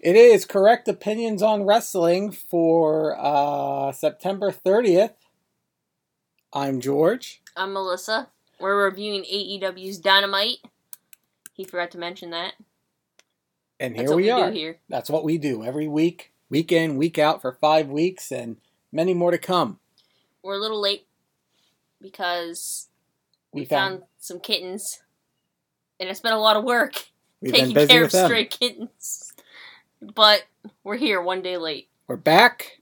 It is correct opinions on wrestling for uh, September 30th. I'm George. I'm Melissa. We're reviewing AEW's Dynamite. He forgot to mention that. And That's here what we, we are. here. That's what we do every week, week in, week out for five weeks, and many more to come. We're a little late because We we found, found some kittens, and it's been a lot of work we've been taking busy care with of them. stray kittens. But we're here one day late. We're back.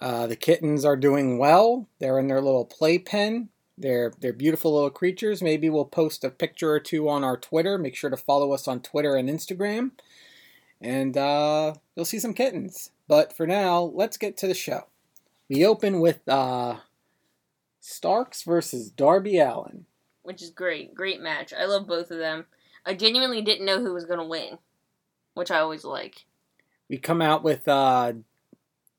Uh, the kittens are doing well. They're in their little playpen. They're they're beautiful little creatures. Maybe we'll post a picture or two on our Twitter. Make sure to follow us on Twitter and Instagram, and uh, you'll see some kittens. But for now, let's get to the show. We open with uh, Starks versus Darby Allin. which is great. Great match. I love both of them. I genuinely didn't know who was going to win, which I always like. We come out with uh,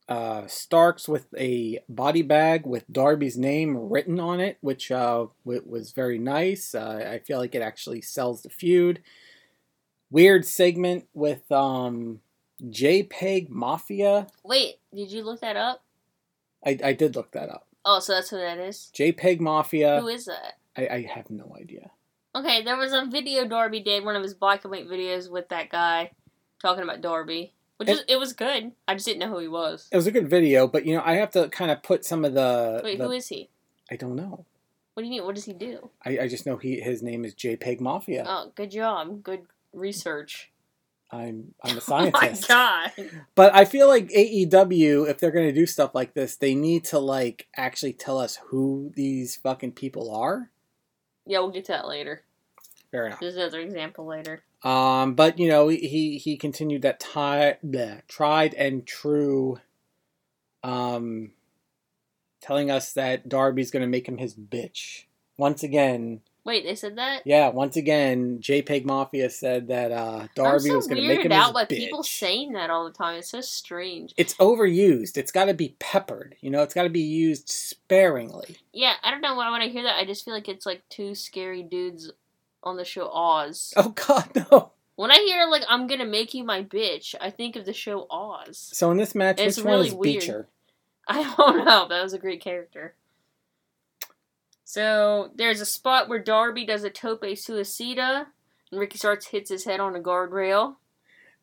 uh, Starks with a body bag with Darby's name written on it, which uh, w- was very nice. Uh, I feel like it actually sells the feud. Weird segment with um, JPEG Mafia. Wait, did you look that up? I, I did look that up. Oh, so that's who that is? JPEG Mafia. Who is that? I, I have no idea. Okay, there was a video Darby did, one of his black and white videos with that guy talking about Darby. Which is, it was good. I just didn't know who he was. It was a good video, but you know I have to kind of put some of the. Wait, the- who is he? I don't know. What do you mean? What does he do? I, I just know he his name is JPEG Mafia. Oh, good job. Good research. I'm I'm a Oh my scientist. god. But I feel like AEW, if they're gonna do stuff like this, they need to like actually tell us who these fucking people are. Yeah, we'll get to that later. Fair enough. There's another example later. Um, but you know, he he continued that ti- bleh, tried and true, um, telling us that Darby's gonna make him his bitch once again. Wait, they said that? Yeah, once again, JPEG Mafia said that uh, Darby so was gonna make weirded him out his by bitch. people saying that all the time. It's so strange. it's overused. It's got to be peppered. You know, it's got to be used sparingly. Yeah, I don't know why when I hear that, I just feel like it's like two scary dudes on the show Oz. Oh God, no. When I hear like I'm gonna make you my bitch, I think of the show Oz. So in this match, It's which one really is weird. Beecher? I don't know. That was a great character. So there's a spot where Darby does a tope suicida, and Ricky Starks hits his head on a guardrail.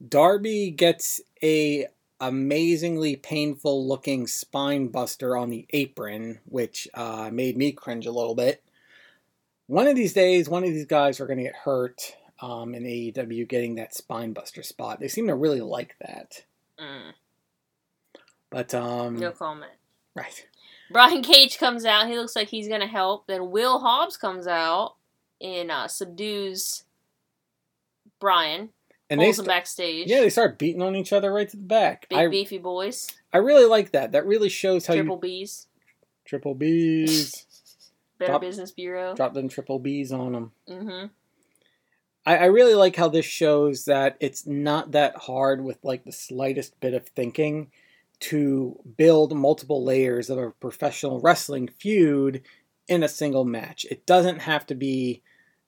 Darby gets a amazingly painful looking spine buster on the apron, which uh, made me cringe a little bit. One of these days, one of these guys are going to get hurt um, in AEW getting that spine buster spot. They seem to really like that. Mm, But um, no comment. right. Brian Cage comes out. He looks like he's gonna help. Then Will Hobbs comes out and uh, subdues Brian. And they pulls him st- backstage. yeah, they start beating on each other right to the back. Big I beefy boys. I really like that. That really shows how Triple you B's. triple B's Better Drop- Business Bureau. drop them triple B's on them. Mm-hmm. I, I really like how this shows that it's not that hard with like the slightest bit of thinking to build multiple layers of a professional wrestling feud in a single match. It doesn't have to be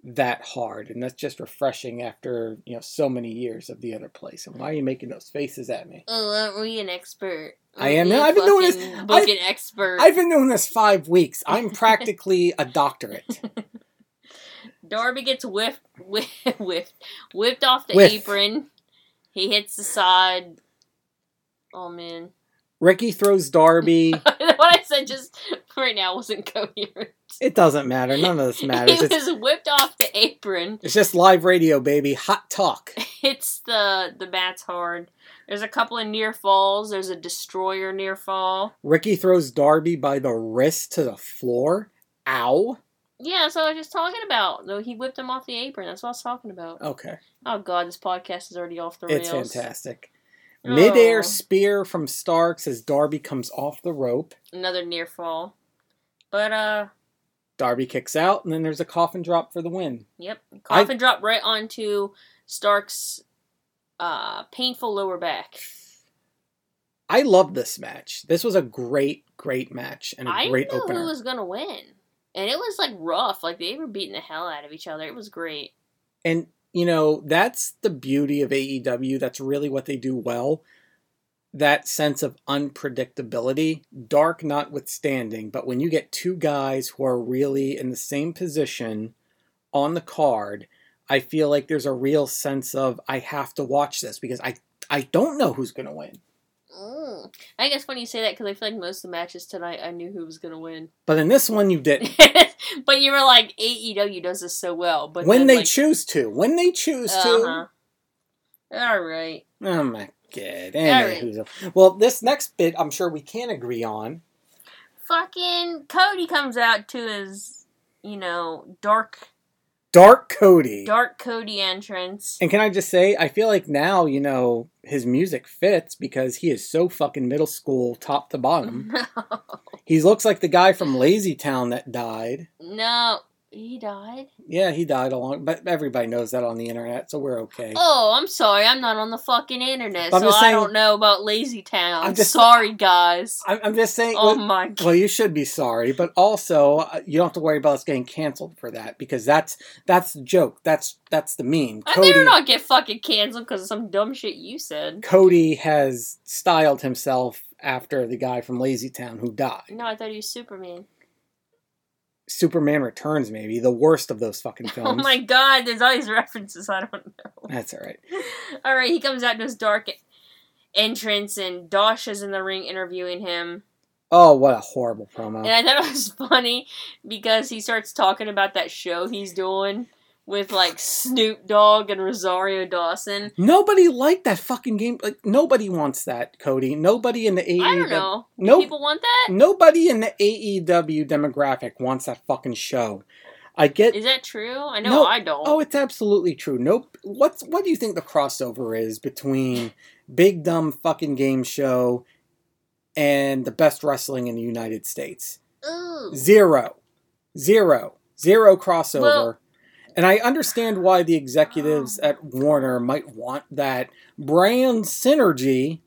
that hard, and that's just refreshing after you know so many years of the other place. And why are you making those faces at me? Oh, aren't we an expert? I am we now. a I've been doing this- Booking expert. I've been doing this five weeks. I'm practically a doctorate. Darby gets whiffed, whiffed, whiffed, whipped off the Whiff. apron. He hits the side. Oh man, Ricky throws Darby. what I said just right now wasn't coherent. It doesn't matter. None of this matters. He It's, was whipped off the apron. it's just live radio, baby. Hot talk. Hits the the bats hard. There's a couple of near falls. There's a destroyer near fall. Ricky throws Darby by the wrist to the floor. Ow. Yeah, that's what I was just talking about. Though he whipped him off the apron. That's what I was talking about. Okay. Oh god, this podcast is already off the rails. It's fantastic. Midair Oh. spear from Starks as Darby comes off the rope. Another near fall. But uh Darby kicks out, and then there's a coffin drop for the win. Yep. Coffin drop right onto Stark's uh, painful lower back. I love this match. This was a great, great match and a I great know opener. who was gonna win, and it was like rough. Like they were beating the hell out of each other. It was great. And you know, that's the beauty of AEW. That's really what they do well. That sense of unpredictability, dark notwithstanding. But when you get two guys who are really in the same position on the card, I feel like there's a real sense of I have to watch this because I I don't know who's going to win. Mm. I guess when you say that, because I feel like most of the matches tonight, I knew who was gonna win. But in this one, you didn't. but you were like, AEW does this so well. But when then, they like, choose to, when they choose uh-huh. All right. Oh my god. All Anywho. Well, this next bit, I'm sure we can agree on. Fucking Cody comes out to his, you know, dark, Dark Cody. dark Cody entrance. And can I just say, I feel like now, you know, his music fits because he is so fucking middle school, top to bottom. No, he looks like the guy from Lazy Town that died. no, he died. Yeah, he died along, but everybody knows that on the internet, so we're okay. Oh, I'm sorry, I'm not on the fucking internet, I'm so just I saying- don't know about Lazy Town. I'm just- sorry, guys. I'm, I'm just saying. Oh well, my god. well, you should be sorry, but also uh, you don't have to worry about us getting canceled for that because that's that's the joke. That's that's the meme. I better not get fucking canceled because of some dumb shit you said. Cody has styled himself after the guy from Lazy Town who died. No, I thought he was Superman. Superman Returns, maybe the worst of those fucking oh films. Oh my god, there's all these references I don't know. That's all right. All right, he comes out to his dark entrance, and Dasha is in the ring interviewing him. Oh, what a horrible promo. And I thought it was funny because he starts talking about that show he's doing with like Snoop Dogg and Rosario Dawson. Nobody liked that fucking game. Like nobody wants that, Cody. Nobody in the AEW. I don't know. Nope. people want that? Nobody in the AEW demographic wants that fucking show. I get. Is that true? I know No. I don't. Oh, it's absolutely true. Nope. What's what do you think the crossover is between Big Dumb Fucking Game Show and the best wrestling in the United States? Ooh. Zero, zero, zero crossover. Well- and I understand why the executives at Warner might want that brand synergy,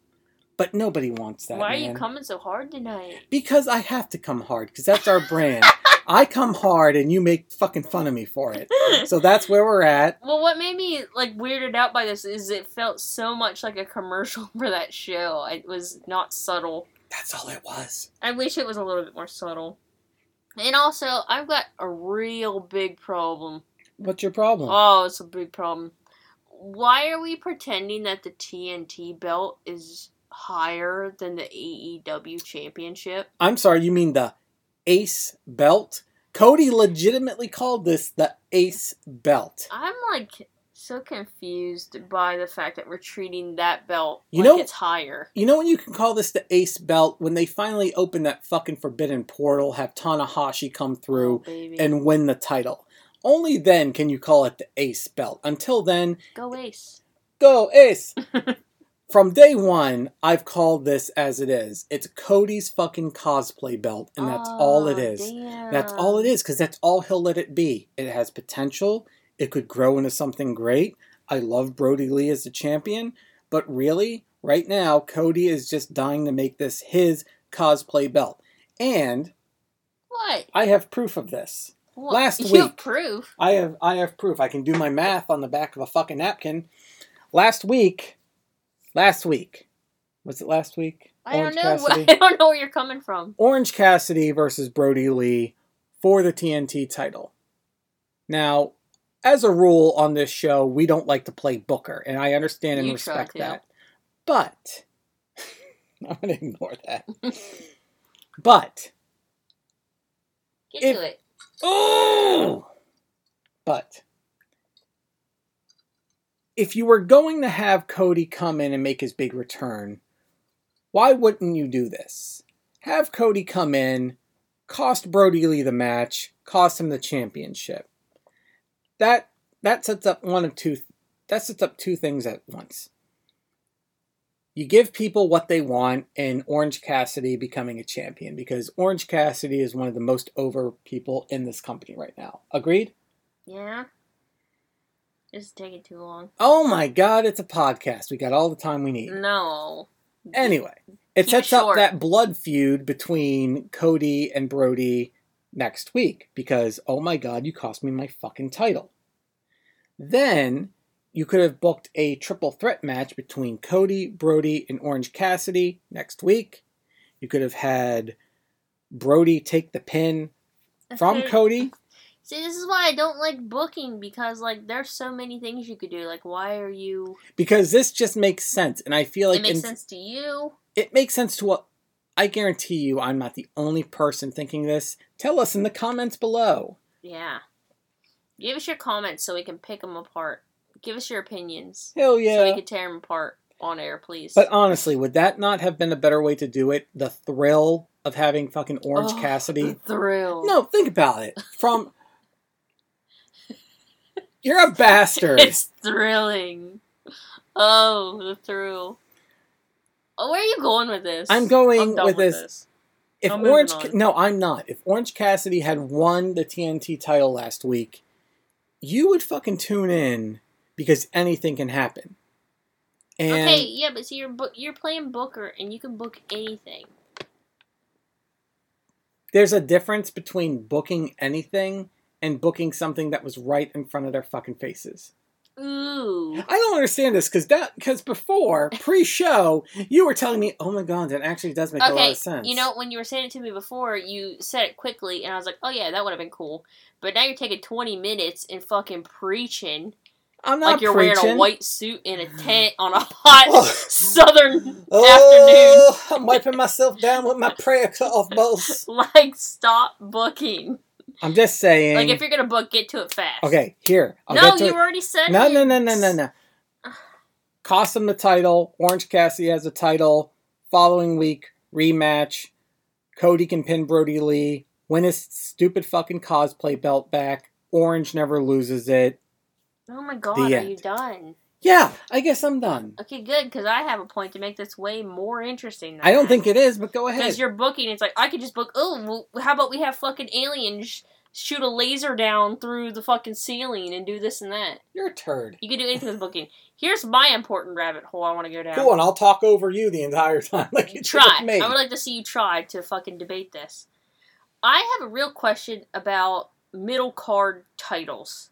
but nobody wants that. Why are man. you coming so hard tonight? Because I have to come hard, because that's our brand. I come hard and you make fucking fun of me for it. So that's where we're at. Well, what made me like weirded out by this is it felt so much like a commercial for that show. It was not subtle. That's all it was. I wish it was a little bit more subtle. And also, I've got a real big problem. What's your problem? Oh, it's a big problem. Why are we pretending that the TNT belt is higher than the AEW championship? I'm sorry, you mean the Ace Belt? Cody legitimately called this the Ace Belt. I'm like so confused by the fact that we're treating that belt You like know- it's higher. You know when you can call this the Ace Belt? When they finally open that fucking forbidden portal, have Tanahashi come Oh, through baby. and win the title. Only then can you call it the Ace Belt. Until then, Go Ace. go Ace! From day one, I've called this as it is. It's Cody's fucking cosplay belt, and that's all it is. Is. That's all it is, because that's all he'll let it be. It has potential. It could grow into something great. I love Brodie Lee as the champion, but really, right now, Cody is just dying to make this his cosplay belt. And What? I have proof of this. What? Last You have week- proof. I have I have proof. I can do my math on the back of a fucking napkin. Last week, last week, was it last week? I don't know. Cassidy. I don't know where you're coming from. Orange Cassidy versus Brodie Lee for the TNT title. Now, as a rule on this show, we don't like to play Booker, and I understand and You respect that. But I'm gonna ignore that. but Get If- to it. Oh, but if you were going to have Cody come in and make his big return, why wouldn't you do this? Have Cody come in, cost Brodie Lee the match, cost him the championship. That that sets up one of two that sets up two things at once. You give people what they want in Orange Cassidy becoming a champion because Orange Cassidy is one of the most over people in this company right now. Agreed? Yeah. Is taking too long. Oh my god, it's a podcast. We got all the time we need. No. Anyway, it Keep it sets up that blood feud between Cody and Brodie next week because, oh my god, you cost me my fucking title. Then you could have booked a triple threat match between Cody, Brodie, and Orange Cassidy next week. You could have had Brodie take the pin from Okay. Cody. See, this is why I don't like booking because like there's so many things you could do. Like, why are you? because this just makes sense and i feel like it makes in- sense to you. it makes sense to what i guarantee you i'm not the only person thinking this tell us in the comments below Yeah. Give us your comments so we can pick them apart. Give us your opinions hell yeah. so we can tear them apart on air, please. but honestly would that not have been a better way to do it the thrill of having fucking orange Oh, cassidy the thrill. no think about it from you're a bastard It's thrilling. Oh, the thrill. Oh, where are you going with this? i'm going I'm done with this if I'm orange. Ca- no i'm not if orange cassidy had won the tnt title last week you would fucking tune in because anything can happen and okay, yeah, but see, you're book, you're playing Booker, and you can book anything. there's a difference between booking anything and booking something that was right in front of their fucking faces Ooh. i don't understand this because that because before pre-show you were telling me oh my god that actually does make a lot of sense you know when you were saying it to me before, you said it quickly, and I was like, "Oh yeah, that would have been cool." But now you're taking 20 minutes and fucking preaching i'm not like you're preaching. wearing a white suit in a tent on a hot Oh. southern oh, afternoon. oh, i'm wiping myself down with my prayer cloth balls Like, stop booking. i'm just saying Like, if you're gonna book, get to it fast. Okay, here. I'll no, get to you it. already said No, it. no, no, no, no, no. Cost him the title. Orange Cassidy has a title. Following week, rematch. Cody can pin Brodie Lee. Win his stupid fucking cosplay belt back. Orange never loses it. Oh my god, The are end. you done? Yeah, I guess I'm done. Okay, good, because I have a point to make this way more interesting. Than I don't that. think it is, but go ahead. Because you're booking, it's like I could just book. Oh, well, how about we have fucking aliens sh- shoot a laser down through the fucking ceiling and do this and that? You're a turd. You can do anything with booking. Here's my important rabbit hole I want to go down. Cool, and I'll talk over you the entire time like you try. I would like to see you try to fucking debate this. I have a real question about middle card titles.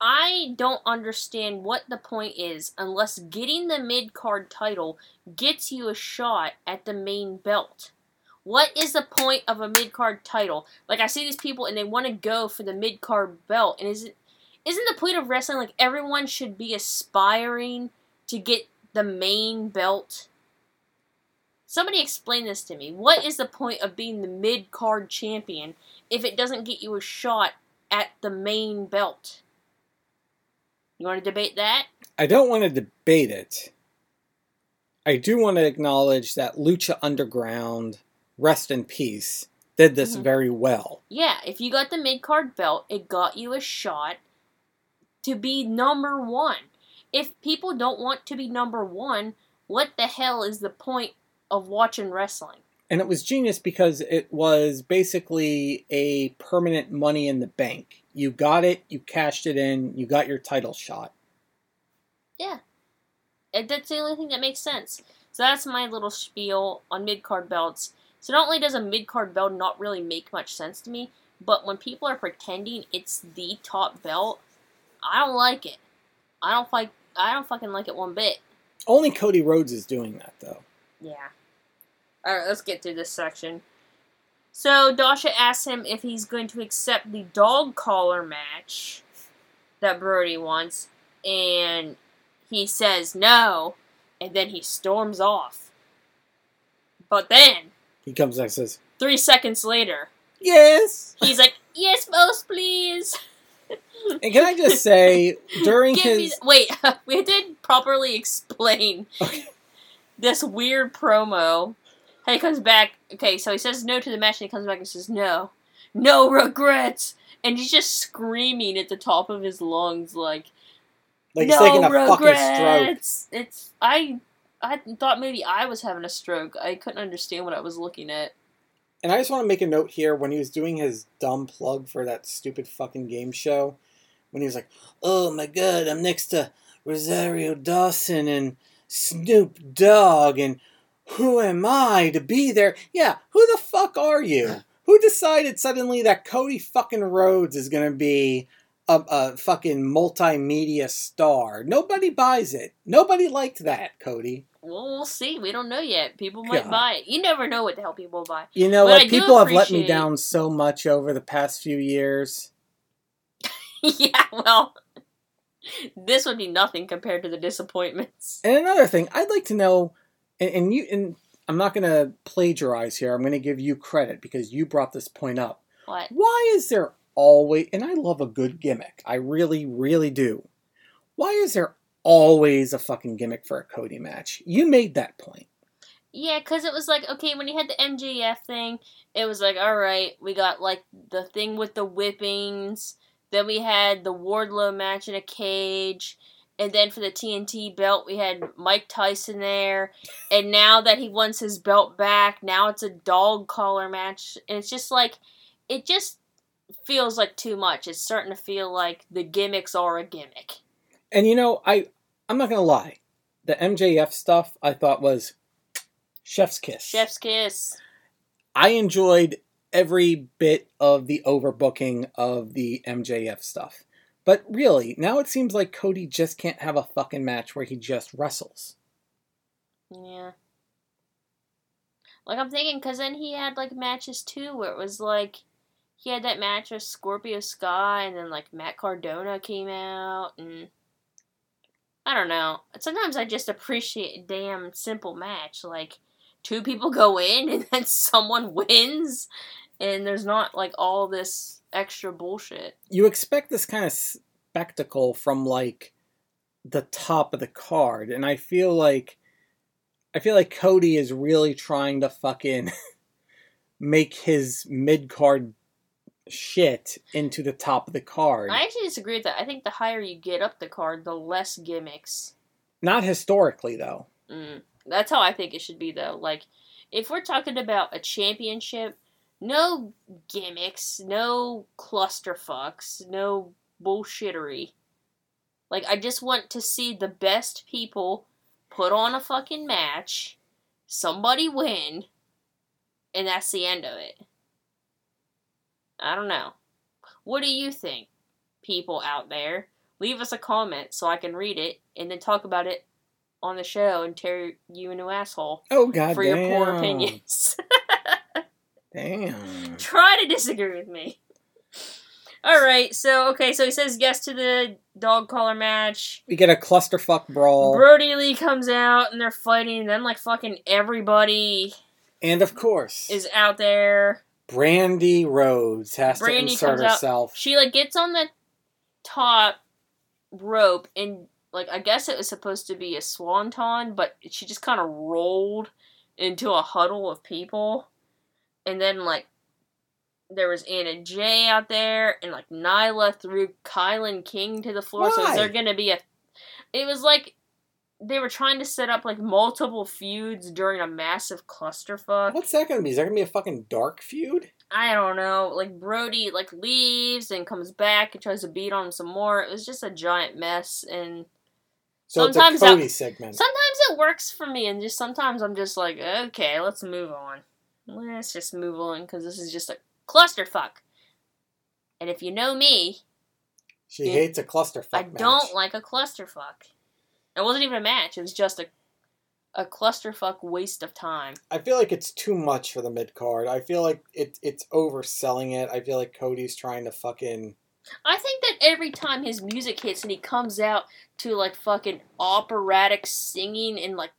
I don't understand what the point is unless getting the mid card title gets you a shot at the main belt. What is the point of a mid card title? Like I see these people and they want to go for the mid card belt, and is it isn't the point of wrestling like everyone should be aspiring to get the main belt? Somebody explain this to me. What is the point of being the mid card champion if it doesn't get you a shot at the main belt? You want to debate that? I don't want to debate it. I do want to acknowledge that Lucha Underground, rest in peace, did this Mhm. very well. Yeah, if you got the mid card belt, it got you a shot to be number one. If people don't want to be number one, what the hell is the point of watching wrestling? And it was genius because it was basically a permanent money in the bank. You got it, you cashed it in, you got your title shot. Yeah. And that's the only thing that makes sense. So that's my little spiel on mid card belts. So not only does a mid card belt not really make much sense to me, but when people are pretending it's the top belt, I don't like it. I don't like. I don't fucking like it one bit. Only Cody Rhodes is doing that though. Yeah. Alright, let's get through this section. So Dasha asks him if he's going to accept the dog collar match that Brodie wants, and he says no, and then he storms off. But then, He comes back and says, three seconds later, Yes! he's like, Yes, boss, please. And can I just say, during Give me. his. Wait, we did properly explain Okay. this weird promo. And he comes back. Okay, so he says no to the match, and he comes back and says no, no regrets, and he's just screaming at the top of his lungs, like Like he's no taking a fucking stroke. regrets. It's I. I thought maybe I was having a stroke. I couldn't understand what I was looking at. And I just want to make a note here when he was doing his dumb plug for that stupid fucking game show, when he was like, "Oh my god, I'm next to Rosario Dawson and Snoop Dogg, and who am I to be there?" Yeah, who the fuck are you? Who decided suddenly that Cody fucking Rhodes is gonna be a, a fucking multimedia star. Nobody buys it. Nobody liked that, Cody. Well, we'll see. We don't know yet. People might God. buy it. You never know what the hell people buy. You know But what? I do People have let me down so much over the past few years. yeah, well, this would be nothing compared to the disappointments. And another thing, I'd like to know, and, and you, and I'm not going to plagiarize here. I'm going to give you credit because you brought this point up. What? Why is there always, and I love a good gimmick. I really, really do. Why is there always a fucking gimmick for a Cody match? You made that point. Yeah, because it was like, okay, when you had the MJF thing, it was like, alright, we got like the thing with the whippings, then we had the Wardlow match in a cage, and then for the TNT belt, we had Mike Tyson there, and now that he wants his belt back, now it's a dog collar match, and it's just like, it just feels like too much. It's starting to feel like the gimmicks are a gimmick. And you know, I, I'm not going to lie. The MJF stuff I thought was chef's kiss. Chef's kiss. I enjoyed every bit of the overbooking of the MJF stuff. But really, now it seems like Cody just can't have a fucking match where he just wrestles. Yeah. Like I'm thinking, cause then he had like matches too, where it was like he had that match with Scorpio Sky, and then like Matt Cardona came out, and I don't know. Sometimes I just appreciate a damn simple match, like two people go in and then someone wins, and there's not like all this extra bullshit. You expect this kind of spectacle from like the top of the card, and I feel like I feel like Cody is really trying to fucking make his mid card shit into the top of the card. I actually disagree with that. I think the higher you get up the card, the less gimmicks. Not historically though. Mm, that's how I think it should be, though. Like, if we're talking about a championship, no gimmicks, no clusterfucks, no bullshittery. Like, I just want to see the best people put on a fucking match, somebody win, and that's the end of it. I don't know. What do you think, people out there? Leave us a comment so I can read it and then talk about it on the show and tear you a new asshole Oh god for your poor opinions. Damn. Try to disagree with me. All right, so okay, so he says yes to the dog collar match. We get a clusterfuck brawl. Brodie Lee comes out and they're fighting. And then like fucking everybody and of course, is out there. Brandi Rhodes has Brandy to insert comes out. herself. She like gets on the top rope and like I guess it was supposed to be a swanton, but she just kind of rolled into a huddle of people, and then like there was Anna Jay out there, and like Nyla threw KiLynn King to the floor. So is Why? there gonna be a? It was like they were trying to set up like multiple feuds during a massive clusterfuck. What's that gonna be? Is that gonna be a fucking dark feud? I don't know. Like Brodie like leaves and comes back and tries to beat on him some more. It was just a giant mess and So Sometimes it's a that- segment. sometimes it works for me and just sometimes I'm just like, okay, let's move on. Let's just move on because this is just a clusterfuck. And if you know me, she hates a clusterfuck I match. don't like a clusterfuck. It wasn't even a match. It was just a a clusterfuck waste of time. I feel like it's too much for the mid card. I feel like it it's overselling it. I feel like Cody's trying to fucking I think that every time his music hits and he comes out to like fucking operatic singing and like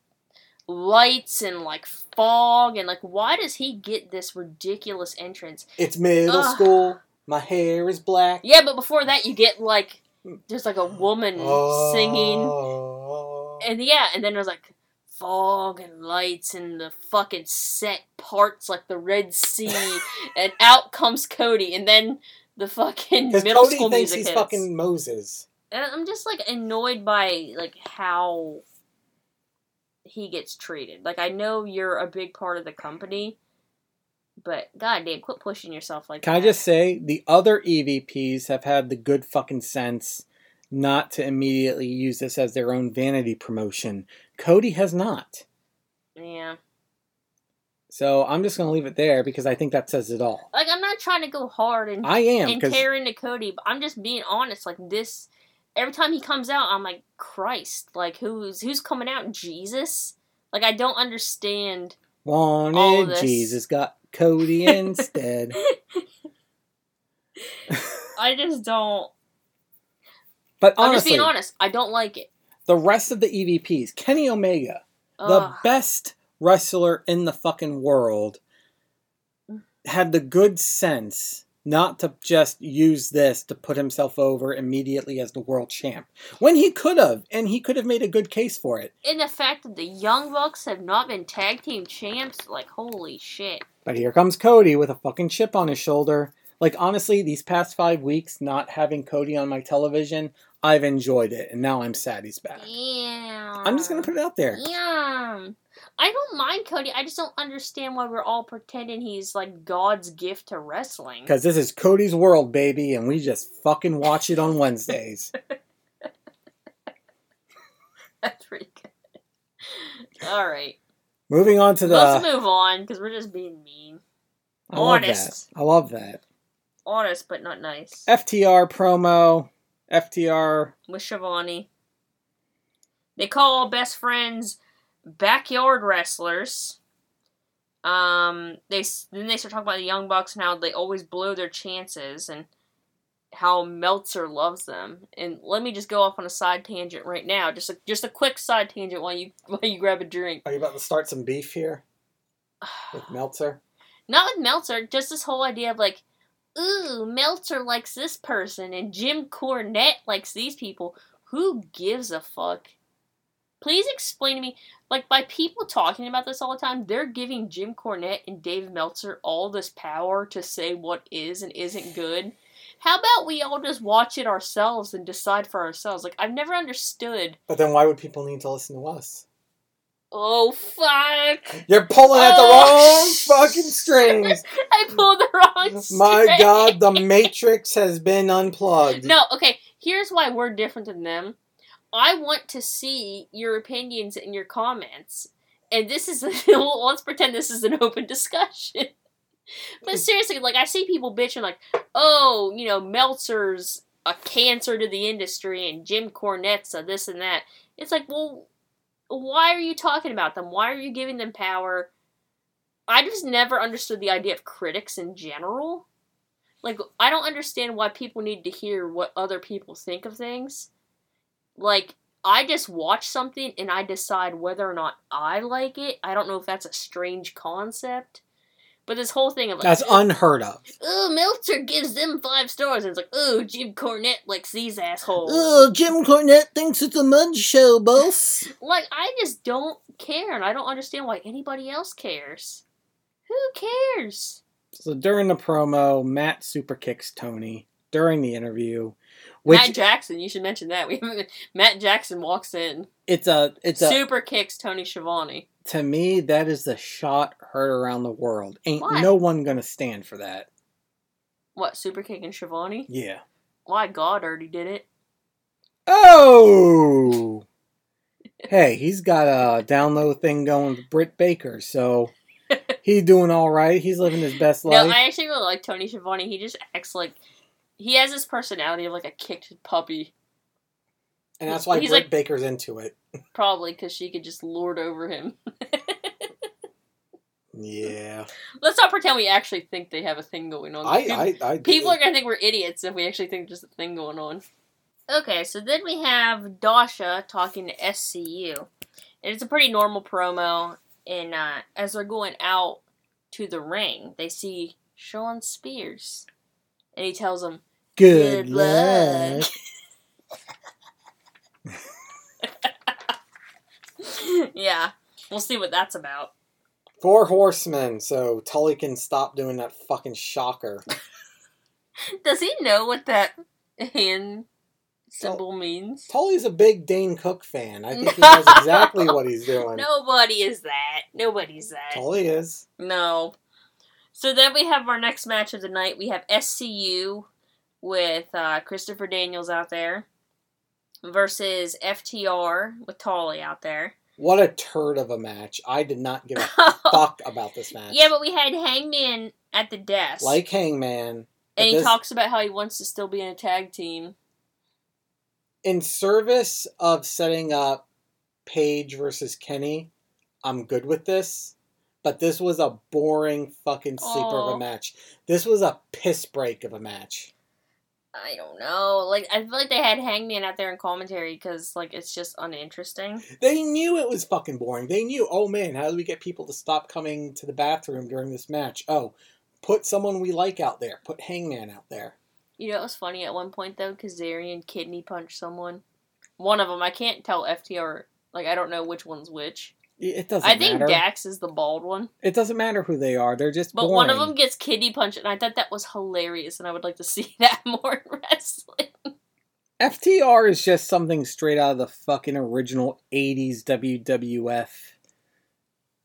lights and like fog and like why does he get this ridiculous entrance? It's middle Ugh. school. My hair is black. Yeah, but before that you get like there's like a woman oh. singing Oh. and yeah, and then there's like fog and lights and the fucking set parts like the Red Sea and out comes Cody and then the fucking middle Cody school thinks music he's hits. fucking Moses. And I'm just like annoyed by like how he gets treated. Like I know you're a big part of the company, but goddamn, quit pushing yourself like that. Can that. I just say the other EVPs have had the good fucking sense not to immediately use this as their own vanity promotion. Cody has not. yeah. So I'm just gonna leave it there because I think that says it all. Like I'm not trying to go hard and I am and tear into Cody, but I'm just being honest. Like this, every time he comes out, I'm like, Christ, like who's who's coming out? Jesus? Like I don't understand. all of wanted. Jesus got Cody instead. I just don't. But I'm just honestly, being honest. I don't like it. the rest of the EVPs, Kenny Omega, the best wrestler in the fucking world, had the good sense not to just use this to put himself over immediately as the world champ when he could have, and he could have made a good case for it. In the fact that the Young Bucks have not been tag team champs, like holy shit. But here comes Cody with a fucking chip on his shoulder. Like honestly, these past five weeks, not having Cody on my television, I've enjoyed it, and now I'm sad he's back. Yeah. I'm just gonna put it out there. Yeah. I don't mind Cody. I just don't understand why we're all pretending he's like God's gift to wrestling. Because this is Cody's world, baby, and we just fucking watch it on Wednesdays. That's pretty good. All right. Moving on to the. Let's move on because we're just being mean. I love that. honest. I love that. Honest, but not nice. FTR promo. FTR. With Schiavone. They call all best friends backyard wrestlers. Um, they then they start talking about the Young Bucks and how they always blow their chances and how Meltzer loves them. And let me just go off on a side tangent right now, just a, just a quick side tangent while you while you grab a drink. Are you about to start some beef here with Meltzer? Not with Meltzer, just this whole idea of like, ooh, Meltzer likes this person and Jim Cornette likes these people. Who gives a fuck? Please explain to me, like, by people talking about this all the time, they're giving Jim Cornette and Dave Meltzer all this power to say what is and isn't good. How about we all just watch it ourselves and decide for ourselves? Like, I've never understood. But then why would people need to listen to us? Oh, fuck! You're pulling at the Oh, wrong fucking strings. I pulled the wrong My god, the Matrix has been unplugged. No, okay. Here's why we're different than them. I want to see your opinions and your comments. And this is well, let's pretend this is an open discussion. But seriously, like I see people bitching like, "Oh, you know, Meltzer's a cancer to the industry and Jim Cornette's a this and that." It's like, "Well, why are you talking about them? Why are you giving them power?" I just never understood the idea of critics in general. Like, I don't understand why people need to hear what other people think of things. Like, I just watch something and I decide whether or not I like it. I don't know if that's a strange concept. But this whole thing of like, That's unheard of. oh, Meltzer gives them five stars, and it's like, oh, Jim Cornette likes these assholes. Oh, Jim Cornette thinks it's a mud show, boss. Like, I just don't care, and I don't understand why anybody else cares. Who cares? So during the promo, Matt super kicks Tony during the interview, which Matt Jackson, you should mention that. We Matt Jackson walks in, it's a it's a super kicks Tony Schiavone. to me that is the shot heard around the world. Ain't Why? no one gonna stand for that. What, super kicking Schiavone? Yeah. Why, God already did it. Oh. hey, he's got a down low thing going with Britt Baker, so he's doing all right. He's living his best life. No. I actually really like Tony Schiavone. He just acts like he has this personality of like a kicked puppy, and that's why he's Britt like- Baker's into it. probably because she could just lord over him. Yeah. Let's not pretend we actually think they have a thing going on. I People- I, I People are gonna think we're idiots if we actually think there's a thing going on. Okay, so then we have Dasha talking to SCU, and it's a pretty normal promo. And uh, as they're going out to the ring, they see Shawn Spears, and he tells them, good, Good luck. luck. "Yeah, we'll see what that's about." Four horsemen, so Tully can stop doing that fucking shocker. Does he know what that hand symbol means? Tully's a big Dane Cook fan. I think he knows exactly what he's doing. Nobody is that. Nobody's that. Tully is. No. So then we have our next match of the night. We have SCU with uh, Christopher Daniels out there versus FTR with Tully out there. What a turd of a match. I did not give a fuck about this match. yeah, but we had Hangman at the desk. like Hangman, and he this- talks about how he wants to still be in a tag team. in service of setting up Page versus Kenny, I'm good with this. But this was a boring fucking sleeper of a match. This was a piss break of a match. I don't know. Like I feel like they had Hangman out there in commentary because like it's just uninteresting. They knew it was fucking boring. They knew, oh man, how do we get people to stop coming to the bathroom during this match? Oh, put someone we like out there. Put Hangman out there. You know, it was funny at one point though, Kazarian kidney punched someone. One of them, I can't tell FTR. Like I don't know which one's which. It doesn't I think matter. Dax is the bald one, it doesn't matter who they are. They're just but boring. one of them gets kidney punched, and I thought that was hilarious, and I would like to see that more in wrestling. FTR is just something straight out of the fucking original 80s WWF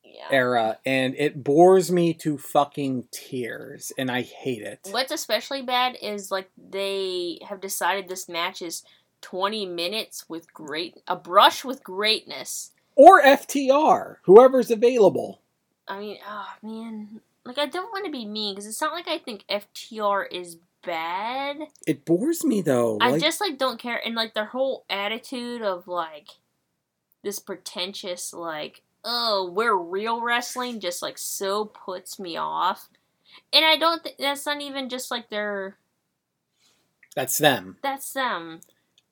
Yeah. era, and it bores me to fucking tears, and I hate it. What's especially bad is like they have decided this match is 20 minutes with great a brush with greatness. Or FTR, whoever's available. I mean, oh man, like I don't want to be mean because it's not like I think FTR is bad. It bores me though. I like- just like don't care and like their whole attitude of like this pretentious like oh we're real wrestling just like so puts me off. And I don't think that's not even just like their that's them. that's them.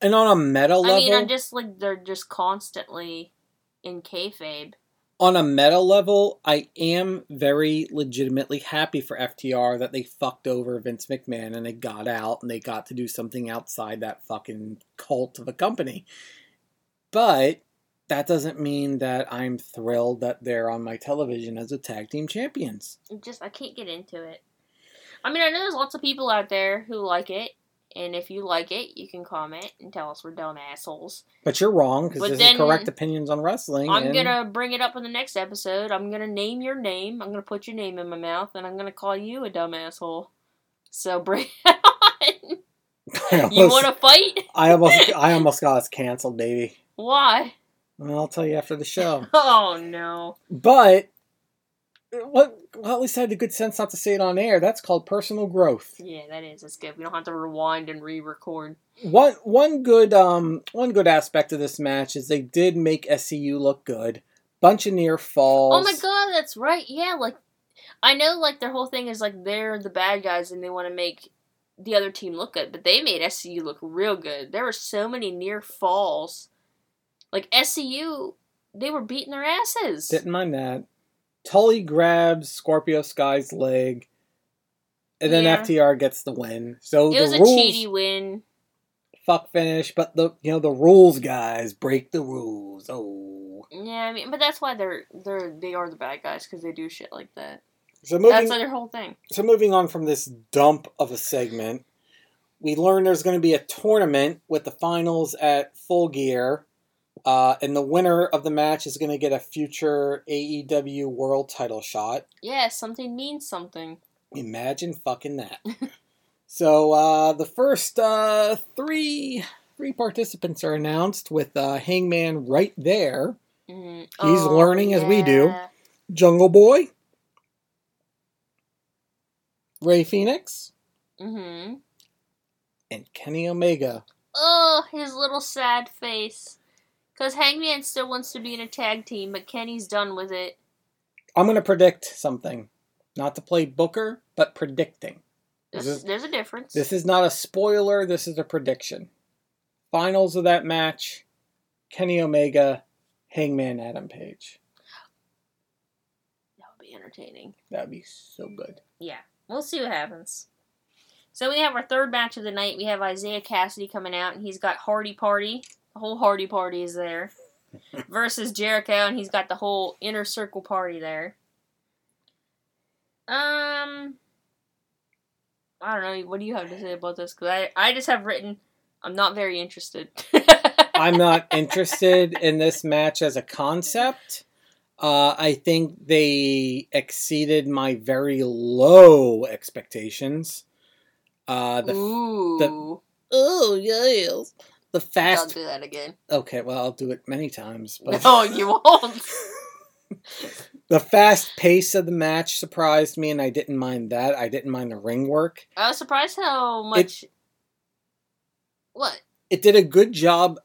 And on a meta level, I mean, I'm just like they're just constantly in kayfabe. on a meta level, I am very legitimately happy for FTR that they fucked over Vince McMahon and they got out and they got to do something outside that fucking cult of a company. But that doesn't mean that I'm thrilled that they're on my television as a tag team champions. It just I can't get into it. I mean, I know there's lots of people out there who like it, and if you like it, you can comment and tell us we're dumb assholes. But you're wrong because this is correct opinions on wrestling. I'm and gonna bring it up in the next episode. I'm gonna name your name. I'm gonna put your name in my mouth, and I'm gonna call you a dumb asshole. So bring it on. I You want to fight? I almost, I almost got us canceled, baby. Why? Well, I'll tell you after the show. Oh no. But what? Well, at least I had the good sense not to say it on air. That's called personal growth. Yeah, that is. That's good. We don't have to rewind and re-record. One one good um one good aspect of this match is they did make SCU look good. Bunch of near falls. Oh my god, that's right. Yeah, like I know like their whole thing is like they're the bad guys and they want to make the other team look good, but they made SCU look real good. There were so many near falls. Like SCU, they were beating their asses. Didn't mind that. Tully grabs Scorpio Sky's leg, and then Yeah. FTR gets the win. So it the was a rules cheaty win. fuck finish, but the you know the rules guys break the rules. Oh, Yeah, I mean, but that's why they're they're they are the bad guys because they do shit like that. so moving That's their whole thing. so moving on from this dump of a segment, we learn there's going to be a tournament with the finals at Full Gear, uh, and the winner of the match is going to get a future AEW World Title shot. Yeah, something means something. Imagine fucking that. so uh, the first uh, three three participants are announced with uh, Hangman right there, Mhm. He's learning as we do. Jungle Boy, Rey Fenix, Mhm. and Kenny Omega. Oh, his little sad face. Because Hangman still wants to be in a tag team, but Kenny's done with it. I'm going to predict something. Not to play Booker, but predicting. There's, This is- there's a difference. This is not a spoiler, this is a prediction. Finals of that match Kenny Omega, Hangman Adam Page. that would be entertaining. That'd be so good. Yeah, we'll see what happens. So we have our third match of the night. We have Isiah Kassidy coming out, and he's got Hardy Party. The whole Hardy Party is there. versus Jericho, and he's got the whole inner circle party there. Um, I don't know. What do you have to say about this? Because I, I just have written, I'm not very interested. I'm not interested in this match as a concept. Uh, I think they exceeded my very low expectations. Uh, the Ooh. oh yes, the Don't fast. do that again. Okay, well, I'll do it many times. But No, you won't. the fast pace of the match surprised me, and I didn't mind that. I didn't mind the ring work. I was surprised how much. It, what? It did a good job.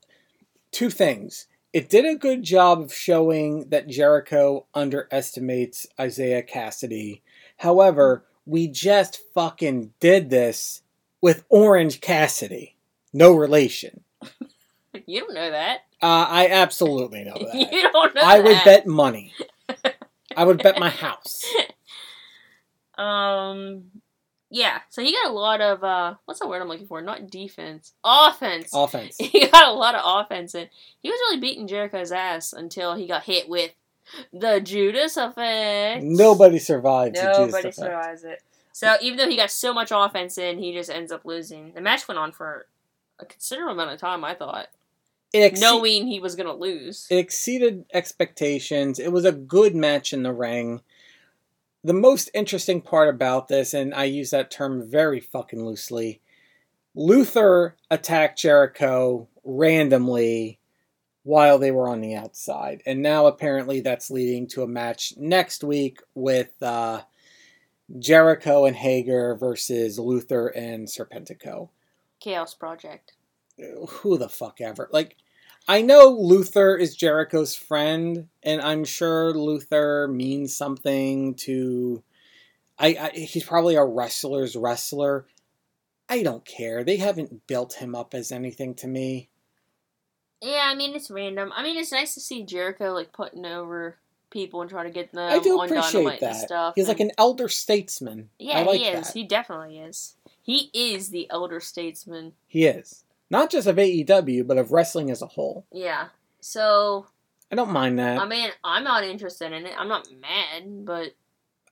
Two things. It did a good job of showing that Jericho underestimates Isiah Kassidy. However, we just fucking did this with Orange Cassidy. No relation. You don't know that. Uh, I absolutely know that. you don't know I would bet money. I would bet my house. Um, yeah. So he got a lot of uh, what's the word I'm looking for? Not defense, offense. Offense. he got a lot of offense in. He was really beating Jericho's ass until he got hit with the Judas effect. Nobody survives. the Judas Nobody effect. survives it. So even though he got so much offense in, he just ends up losing. The match went on for a considerable amount of time. I thought, It, exce- knowing he was gonna lose. it exceeded expectations. It was a good match in the ring. The most interesting part about this, and I use that term very fucking loosely, Luther attacked Jericho randomly while they were on the outside. And now apparently that's leading to a match next week with uh, Jericho and Hager versus Luther and Serpentico. Chaos Project. who the fuck ever. Like, I know Luther is Jericho's friend, and I'm sure Luther means something to. I, I he's probably a wrestler's wrestler. I don't care. They haven't built him up as anything to me. Yeah, I mean it's random. I mean it's nice to see Jericho like putting over people and trying to get them I do on appreciate and that. stuff. He's like an elder statesman. yeah, I like he is. that. He definitely is. He is the elder statesman. He is not just of AEW, but of wrestling as a whole. Yeah. So I don't mind that. I mean, I'm not interested in it. I'm not mad, but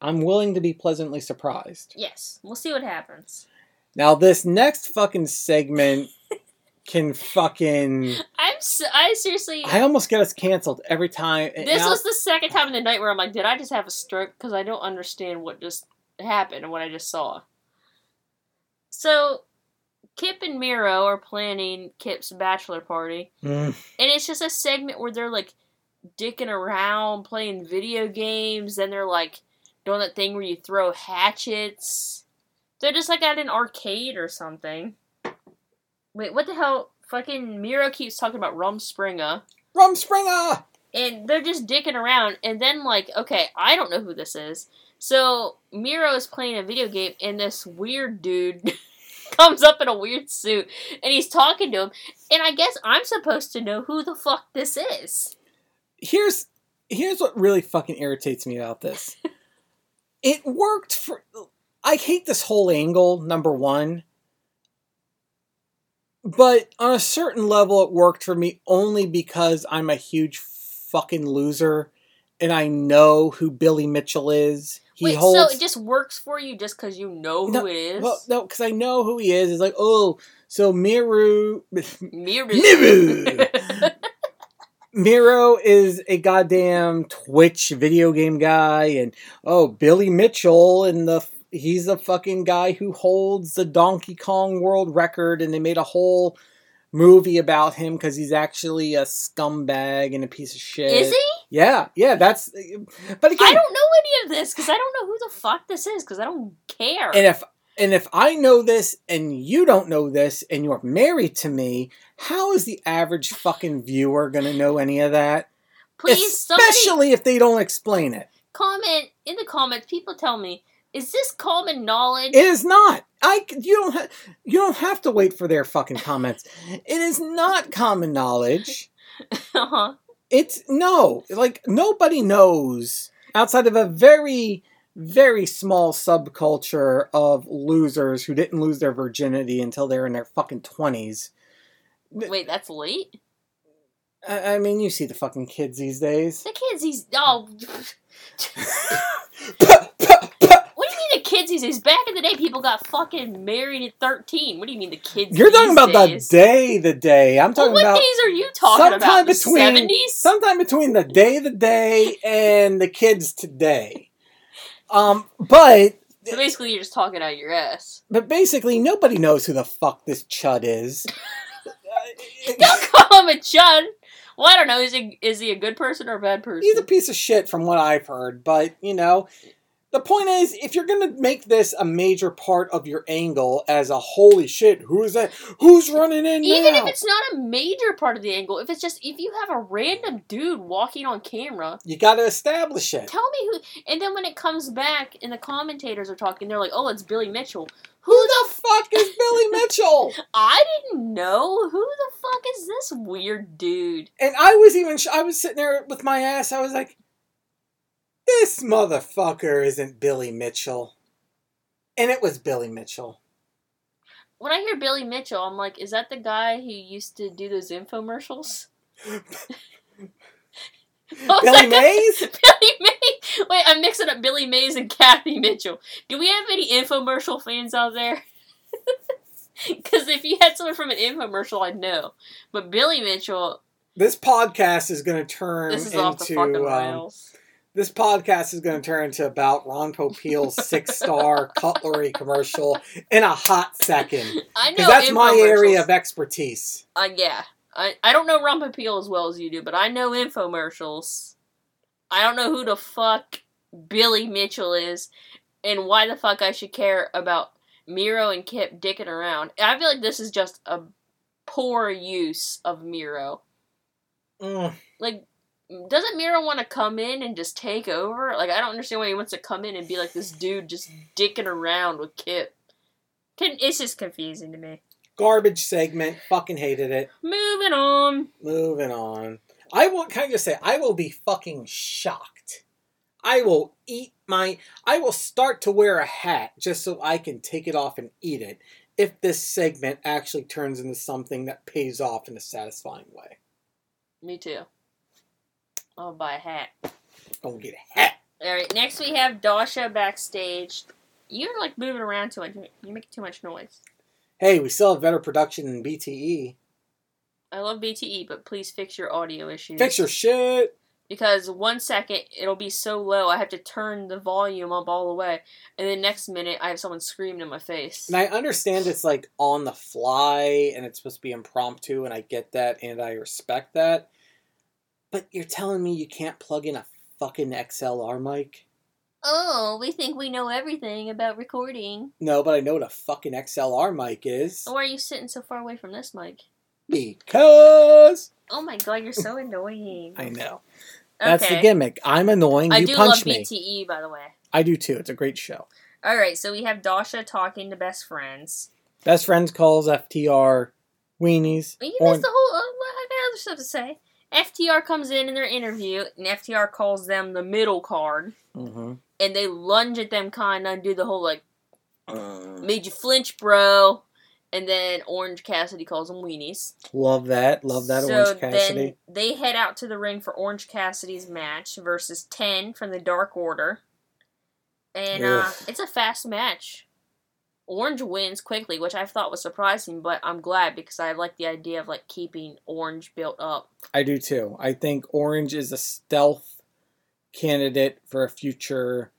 I'm willing to be pleasantly surprised. yes, we'll see what happens. Now, this next fucking segment can fucking. I'm s I seriously. I almost get us canceled every time. this now- was the second time in the night where I'm like, did I just have a stroke? Because I don't understand what just happened and what I just saw. So, Kip and Miro are planning Kip's bachelor party, Mm, and it's just a segment where they're like dicking around, playing video games, then they're like doing that thing where you throw hatchets. They're just like at an arcade or something. Wait, what the hell? Fucking Miro keeps talking about Rumspringa Rumspringer! and they're just dicking around and then like okay i don't know who this is so miro is playing a video game and this weird dude comes up in a weird suit and he's talking to him and i guess i'm supposed to know who the fuck this is Here's here's what really fucking irritates me about this. it worked for. I hate this whole angle. Number one. But on a certain level, it worked for me only because I'm a huge fucking loser, and I know who Billy Mitchell is. He wait holds. so it just works for you just because you know who No, it is Well, no, because I know who he is. It's like, oh, so Miru, Miru. Miru. Miro is a goddamn Twitch video game guy, and oh, Billy Mitchell, and the he's the fucking guy who holds the Donkey Kong world record, and they made a whole movie about him because he's actually a scumbag and a piece of shit. is he Yeah, yeah, that's. But again, i don't know any of this because i don't know who the fuck this is because i don't care And if and if I know this and you don't know this and you're married to me, how is the average fucking viewer gonna know any of that? please Especially if they don't explain it. comment in the comments people tell me is this common knowledge It is not. I you don't ha- you don't have to wait for their fucking comments. It is not common knowledge. uh-huh. It's no, like nobody knows outside of a very very small subculture of losers who didn't lose their virginity until they're in their fucking 20s. Wait, that's late? I, I mean, you see the fucking kids these days. The kids, he's. Oh. what do you mean the kids these days? Back in the day, people got fucking married at 13. What do you mean the kids You're talking about days? the day, the day. I'm Well, talking what about What days are you talking sometime about? The between 70s? sometime between the day, the day, and the kids today. Um, but So basically, you're just talking out your ass. but basically nobody knows who the fuck this chud is. Don't call him a chud. Well, I don't know. Is he is he a good person or a bad person? he's a piece of shit from what I've heard, but you know, the point is, if you're gonna make this a major part of your angle as a holy shit, who's that? Who's running in Even now? if it's not a major part of the angle, if it's just if you have a random dude walking on camera, you got to establish it. tell me who. And then when it comes back and the commentators are talking, they're like, "Oh, it's Billy Mitchell." Who the fuck is Billy Mitchell? I didn't know. Who the fuck is this weird dude? And I was even, sh- I was sitting there with my ass. I was like, this motherfucker isn't Billy Mitchell. And it was Billy Mitchell. When I hear Billy Mitchell, I'm like, is that the guy who used to do those infomercials? Billy Mays? Billy Mays. Wait, I'm mixing up Billy Mays and Cathy Mitchell. Do we have any infomercial fans out there? Because if you had someone from an infomercial, I'd know. But Billy Mitchell, This podcast is going to turn this is off the into fucking um, rails. This podcast is going to turn into about Ron Popeil's six star cutlery commercial in a hot second I know that's my area of expertise. Uh, yeah, I I don't know Ron Peel as well as you do, but I know infomercials. I don't know who the fuck Billy Mitchell is, and why the fuck I should care about Miro and Kip dicking around. I feel like this is just a poor use of Miro. Mm, Like, doesn't Miro want to come in and just take over? Like, I don't understand why he wants to come in and be like this dude just dicking around with Kip. Can, it's just confusing to me. garbage segment. Fucking hated it. Moving on. Moving on. I will. kind of just say I will be fucking shocked. I will eat my. I will start to wear a hat just so I can take it off and eat it. If this segment actually turns into something that pays off in a satisfying way, Me too. I'll buy a hat. gonna get a hat. All right. Next, we have Dasha backstage. You're like moving around too much. You're making too much noise. Hey, we still have better production than BTE. I love BTE, but please fix your audio issues. Fix your shit. Because one second it'll be so low, I have to turn the volume up all the way, and then next minute I have someone screaming in my face. And I understand it's like on the fly and it's supposed to be impromptu, and I get that and I respect that. But you're telling me you can't plug in a fucking XLR mic? Oh, we think we know everything about recording. No, but I know what a fucking XLR mic is. Why are you sitting so far away from this mic? Because Oh my god, you're so annoying. I know. That's okay. the gimmick. I'm annoying. I you do punch love me. BTE, by the way. I do too. It's a great show. All right, so we have Dasha talking to best friends. Best friends calls FTR weenies. You Or- missed the whole. Uh, I got other stuff to say. FTR comes in in their interview, and FTR calls them the middle card, Mhm. and they lunge at them kind of and do the whole like, made you flinch, bro. And then Orange Cassidy calls them weenies. Love that. Love that so Orange Cassidy. then they head out to the ring for Orange Cassidy's match versus Ten from the Dark Order, and uh, it's a fast match. Orange wins quickly, which I thought was surprising, but I'm glad because I like the idea of like keeping Orange built up. I do too. I think Orange is a stealth candidate for a future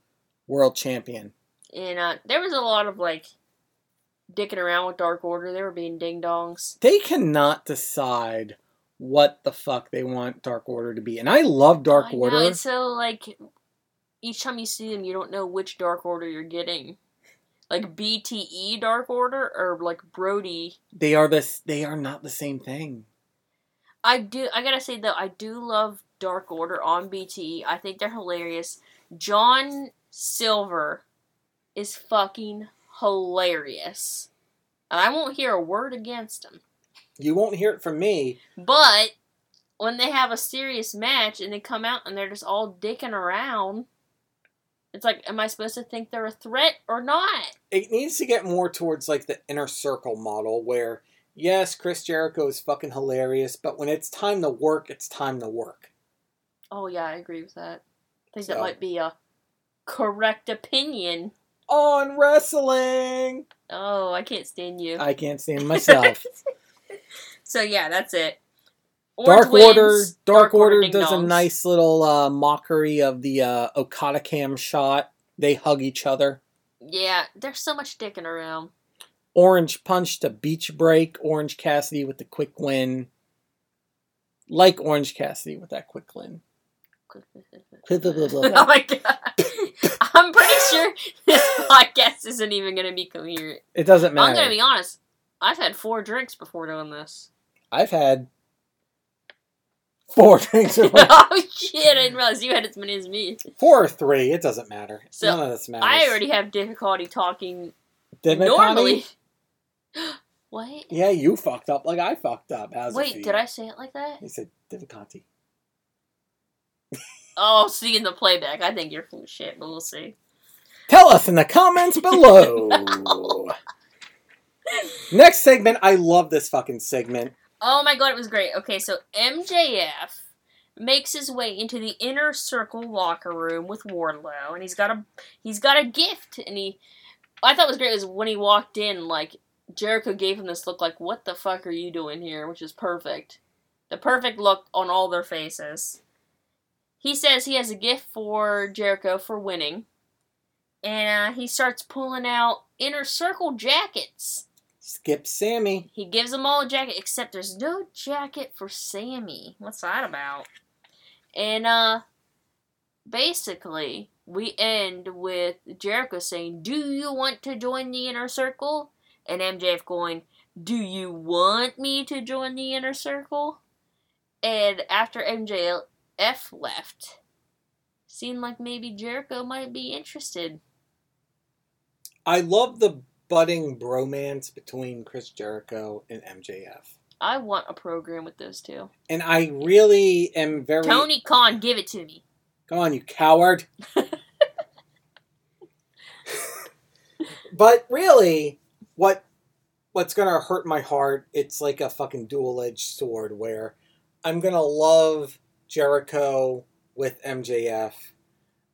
world champion. And uh, there was a lot of like dicking around with Dark Order. They were being ding dongs. They cannot decide what the fuck they want Dark Order to be. And I love Dark I know, Order. it's so like each time you see them, you don't know which Dark Order you're getting. Like BTE Dark Order or like Brodie. They are this they are not the same thing. I do. I gotta say though, I do love Dark Order on BTE. I think they're hilarious. John Silver is fucking hilarious, and I won't hear a word against him. You won't hear it from me. But when they have a serious match and they come out and they're just all dicking around, it's like, am I supposed to think they're a threat or not? It needs to get more towards like the inner circle model where yes, Chris Jericho is fucking hilarious, but when it's time to work, it's time to work. Oh yeah, I agree with that. I think So- that might be a correct opinion. On wrestling. Oh, I can't stand you. I can't stand myself. so yeah, that's it. Orange Dark Order wins. Dark, Order, ding does a nice little uh, mockery of the uh, Okada cam shot. They hug each other. Yeah, there's so much dicking around. Orange Punch to Beach Break. Orange Cassidy with the quick win. Like Orange Cassidy with that quick win. oh my god. I'm pretty sure this podcast isn't even going to be coherent. It doesn't matter. I'm going to be honest. I've had four drinks before doing this. I've had four drinks. Or oh shit! I didn't realize you had as many as me. four or three. It doesn't matter. So, None of this matters. I already have difficulty talking Did normally. what? Yeah, you fucked up like I fucked up. How's it Wait, did? I say it like that? He said Divicanti. Oh, see in the playback. I think you're full of shit, but we'll see. Tell us in the comments below. Next segment. I love this fucking segment. Oh my god, it was great. Okay, so MJF makes his way into the inner circle locker room with Wardlow, and he's got a he's got a gift, and he I thought was great was when he walked in, like Jericho gave him this look like, "What the fuck are you doing here?" Which is perfect, the perfect look on all their faces. He says he has a gift for Jericho for winning, and he starts pulling out inner circle jackets. Skip Sammy. He gives them all a jacket, except there's no jacket for Sammy. What's that about? And uh basically we end with Jericho saying, Do you want to join the inner circle? And MJF going, Do you want me to join the inner circle? And after MJF left, seemed like maybe Jericho might be interested. I love the budding bromance between Chris Jericho and MJF. I want a program with those two. And I really am very. Tony Khan, give it to me. Come on, you coward. but really, what what's gonna hurt my heart? It's like a fucking dual edged sword where I'm gonna love Jericho with MJF.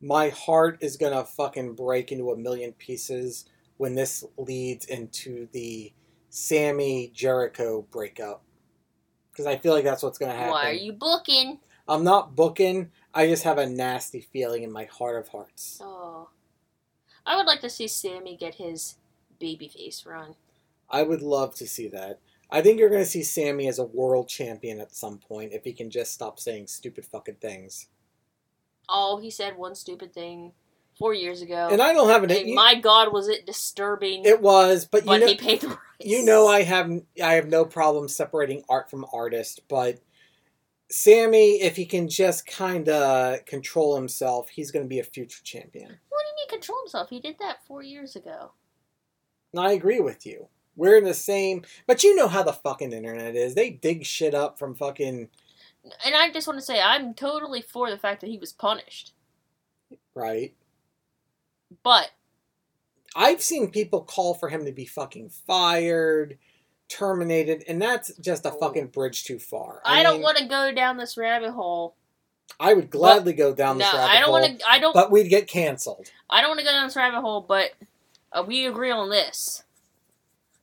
My heart is gonna fucking break into a million pieces when this leads into the Sammy Jericho breakup. Because I feel like that's what's gonna happen. Why are you booking? I'm not booking. I just have a nasty feeling in my heart of hearts. Oh. I would like to see Sammy get his babyface run. I would love to see that. I think you're going to see Sammy as a world champion at some point if he can just stop saying stupid fucking things. Oh, he said one stupid thing four years ago. And I don't have an. And you- my God, was it disturbing? it was, but you but know, he paid the price. you know, I have I have no problem separating art from artist, but Sammy, if he can just kind of control himself, he's going to be a future champion. What do you mean control himself? He did that four years ago. And I agree with you. We're in the same, but you know how the fucking internet is. They dig shit up from fucking And I just want to say, I'm totally for the fact that he was punished. right. But I've seen people call for him to be fucking fired, terminated, and that's just a Oh. fucking bridge too far. I, don't mean, want to go down this rabbit hole. I would gladly go down No, this rabbit I don't want to. I don't. but we'd get canceled. I don't want to go down this rabbit hole. But uh, we agree on this.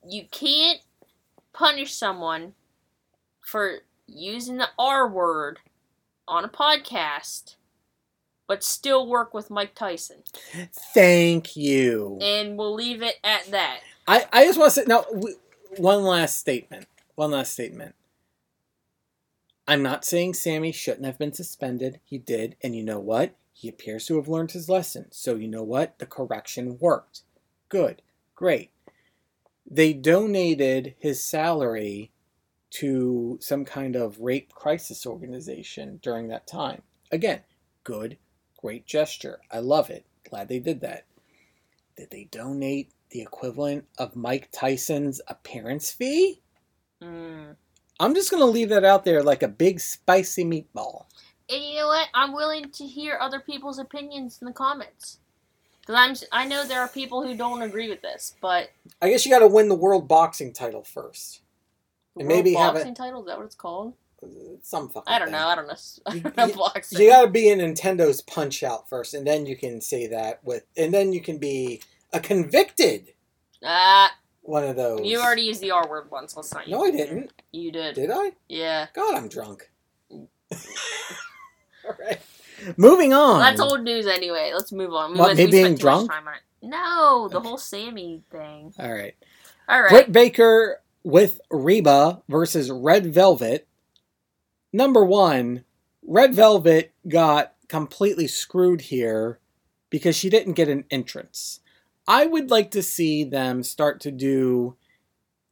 You can't punish someone for using the R word on a podcast, but still work with Mike Tyson. Thank you. And we'll leave it at that. I, I just want to say now one last statement. One last statement. I'm not saying Sammy shouldn't have been suspended. He did, and you know what? He appears to have learned his lesson. So you know what? The correction worked. Good. Great. They donated his salary to some kind of rape crisis organization during that time. Again, good, great gesture. I love it. Glad they did that. Did they donate the equivalent of Mike Tyson's appearance fee? Mm. I'm just going to leave that out there like a big spicy meatball. And you know what? I'm willing to hear other people's opinions in the comments. Because I'm, I know there are people who don't agree with this, but I guess you got to win the world boxing title first. And World maybe have boxing title is that what it's called? Some fucking I don't thing. know. I don't know. I You- don't know you-. You got to be in Nintendo's Punch Out first, and then you can say that with, and then you can be a convicted Ah, one of those. you already used the R word once. Let's not. No, I didn't. You did. Did I? Yeah. God, I'm drunk. All right. Moving on. That's old news anyway. Let's move on. What, me being spent too much drunk? time on it. No, the Okay. whole Sammy thing. All right. All right. Britt Baker with Reba versus Red Velvet. Number one, Red Velvet got completely screwed here because she didn't get an entrance. I would like to see them start to do,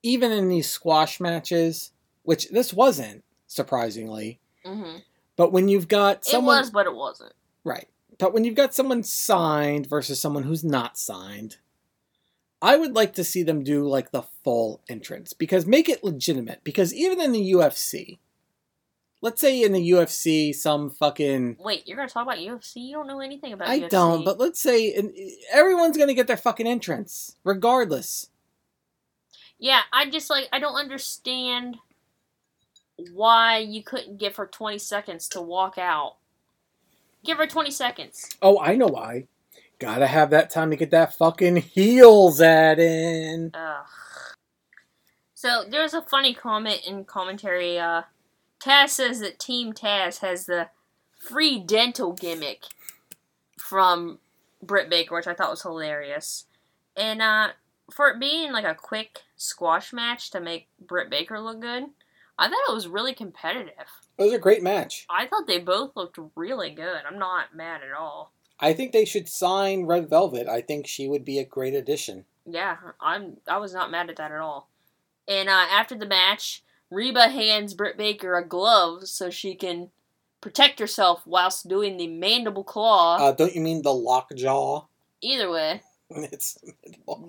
even in these squash matches, which this wasn't, surprisingly, hmm but when you've got someone. It was, but it wasn't. Right. But when you've got someone signed versus someone who's not signed, I would like to see them do like the full entrance because make it legitimate. Because even in the UFC, let's say in the UFC, some fucking. Wait, you're gonna talk about UFC? You don't know anything about I UFC. don't, but let's say in, everyone's going to get their fucking entrance, regardless. yeah, I just like I don't understand why you couldn't give her 20 seconds to walk out. Give her 20 seconds. Oh, I know why. Gotta have that time to get that fucking heels ad in. Ugh. So there's a funny comment in commentary. Uh, Taz says that Team Taz has the free dental gimmick from Britt Baker, which I thought was hilarious. And uh, for it being like a quick squash match to make Britt Baker look good, I thought it was really competitive. It was a great match. I thought they both looked really good. I'm not mad at all. I think they should sign Red Velvet. I think she would be a great addition. Yeah, I'm. I was not mad at that at all. And uh, after the match, Reba hands Britt Baker a glove so she can protect herself whilst doing the mandible claw. Uh, don't you mean the lockjaw? Either way, it's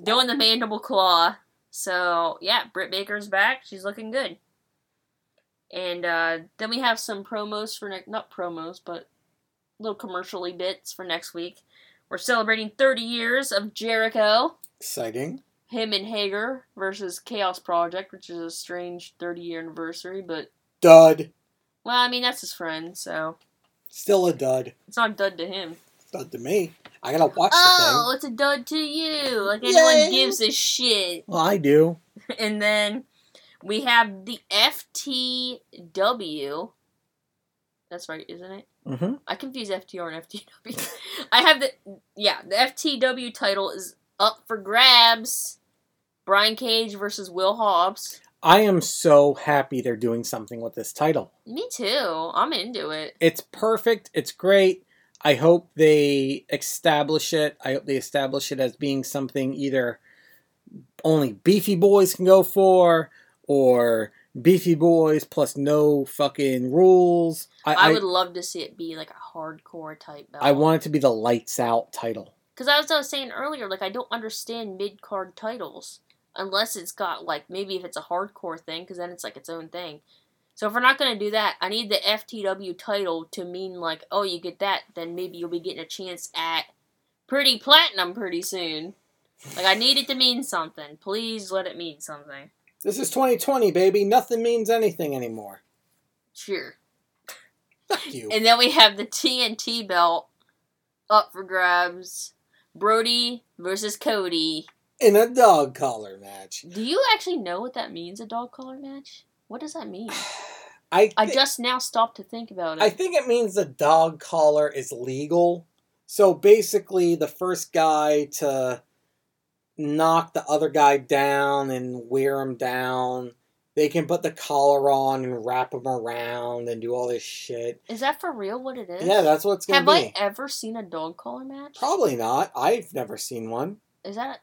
doing the mandible claw. So yeah, Britt Baker's back. She's looking good. And uh, then we have some promos for next, not promos, but little commercially bits for next week. We're celebrating 30 years of Jericho. exciting. Him and Hager versus Chaos Project, which is a strange 30 year anniversary, but Dud. well, I mean that's his friend, so Still a dud. it's not dud to him. It's Dud to me. I gotta watch Oh, the thing. Oh, it's a dud to you. Like anyone Yay. gives a shit. Well, I do. And then we have the FTW. That's right, isn't it? Mm-hmm. I confuse FTR and FTW. I have the yeah, the FTW title is up for grabs. Brian Cage versus Will Hobbs. I am so happy they're doing something with this title. Me too. I'm into it. It's perfect. It's great. I hope they establish it. I hope they establish it as being something either only beefy boys can go for, or beefy boys plus no fucking rules. I, I, I, would love to see it be like a hardcore type belt. I want it to be the lights out title. because as I was saying earlier, like I don't understand mid card titles unless it's got like maybe if it's a hardcore thing, because then it's like its own thing. So if we're not gonna do that, I need the FTW title to mean like, oh, you get that, then maybe you'll be getting a chance at pretty platinum pretty soon. Like I need it to mean something. Please let it mean something. This is 2020, baby. Nothing means anything anymore. Sure. Fuck you. And then we have the TNT belt up for grabs. Brodie versus Cody. In a dog collar match. Do you actually know what that means, a dog collar match? What does that mean? I I just now stopped to think about it. I think it means the dog collar is legal. So basically, the first guy to knock the other guy down and wear him down, they can put the collar on and wrap him around and do all this shit. is that for real what it is? Yeah, that's what's gonna Have be. I ever seen a dog collar match? Probably not. I've never seen one. Is that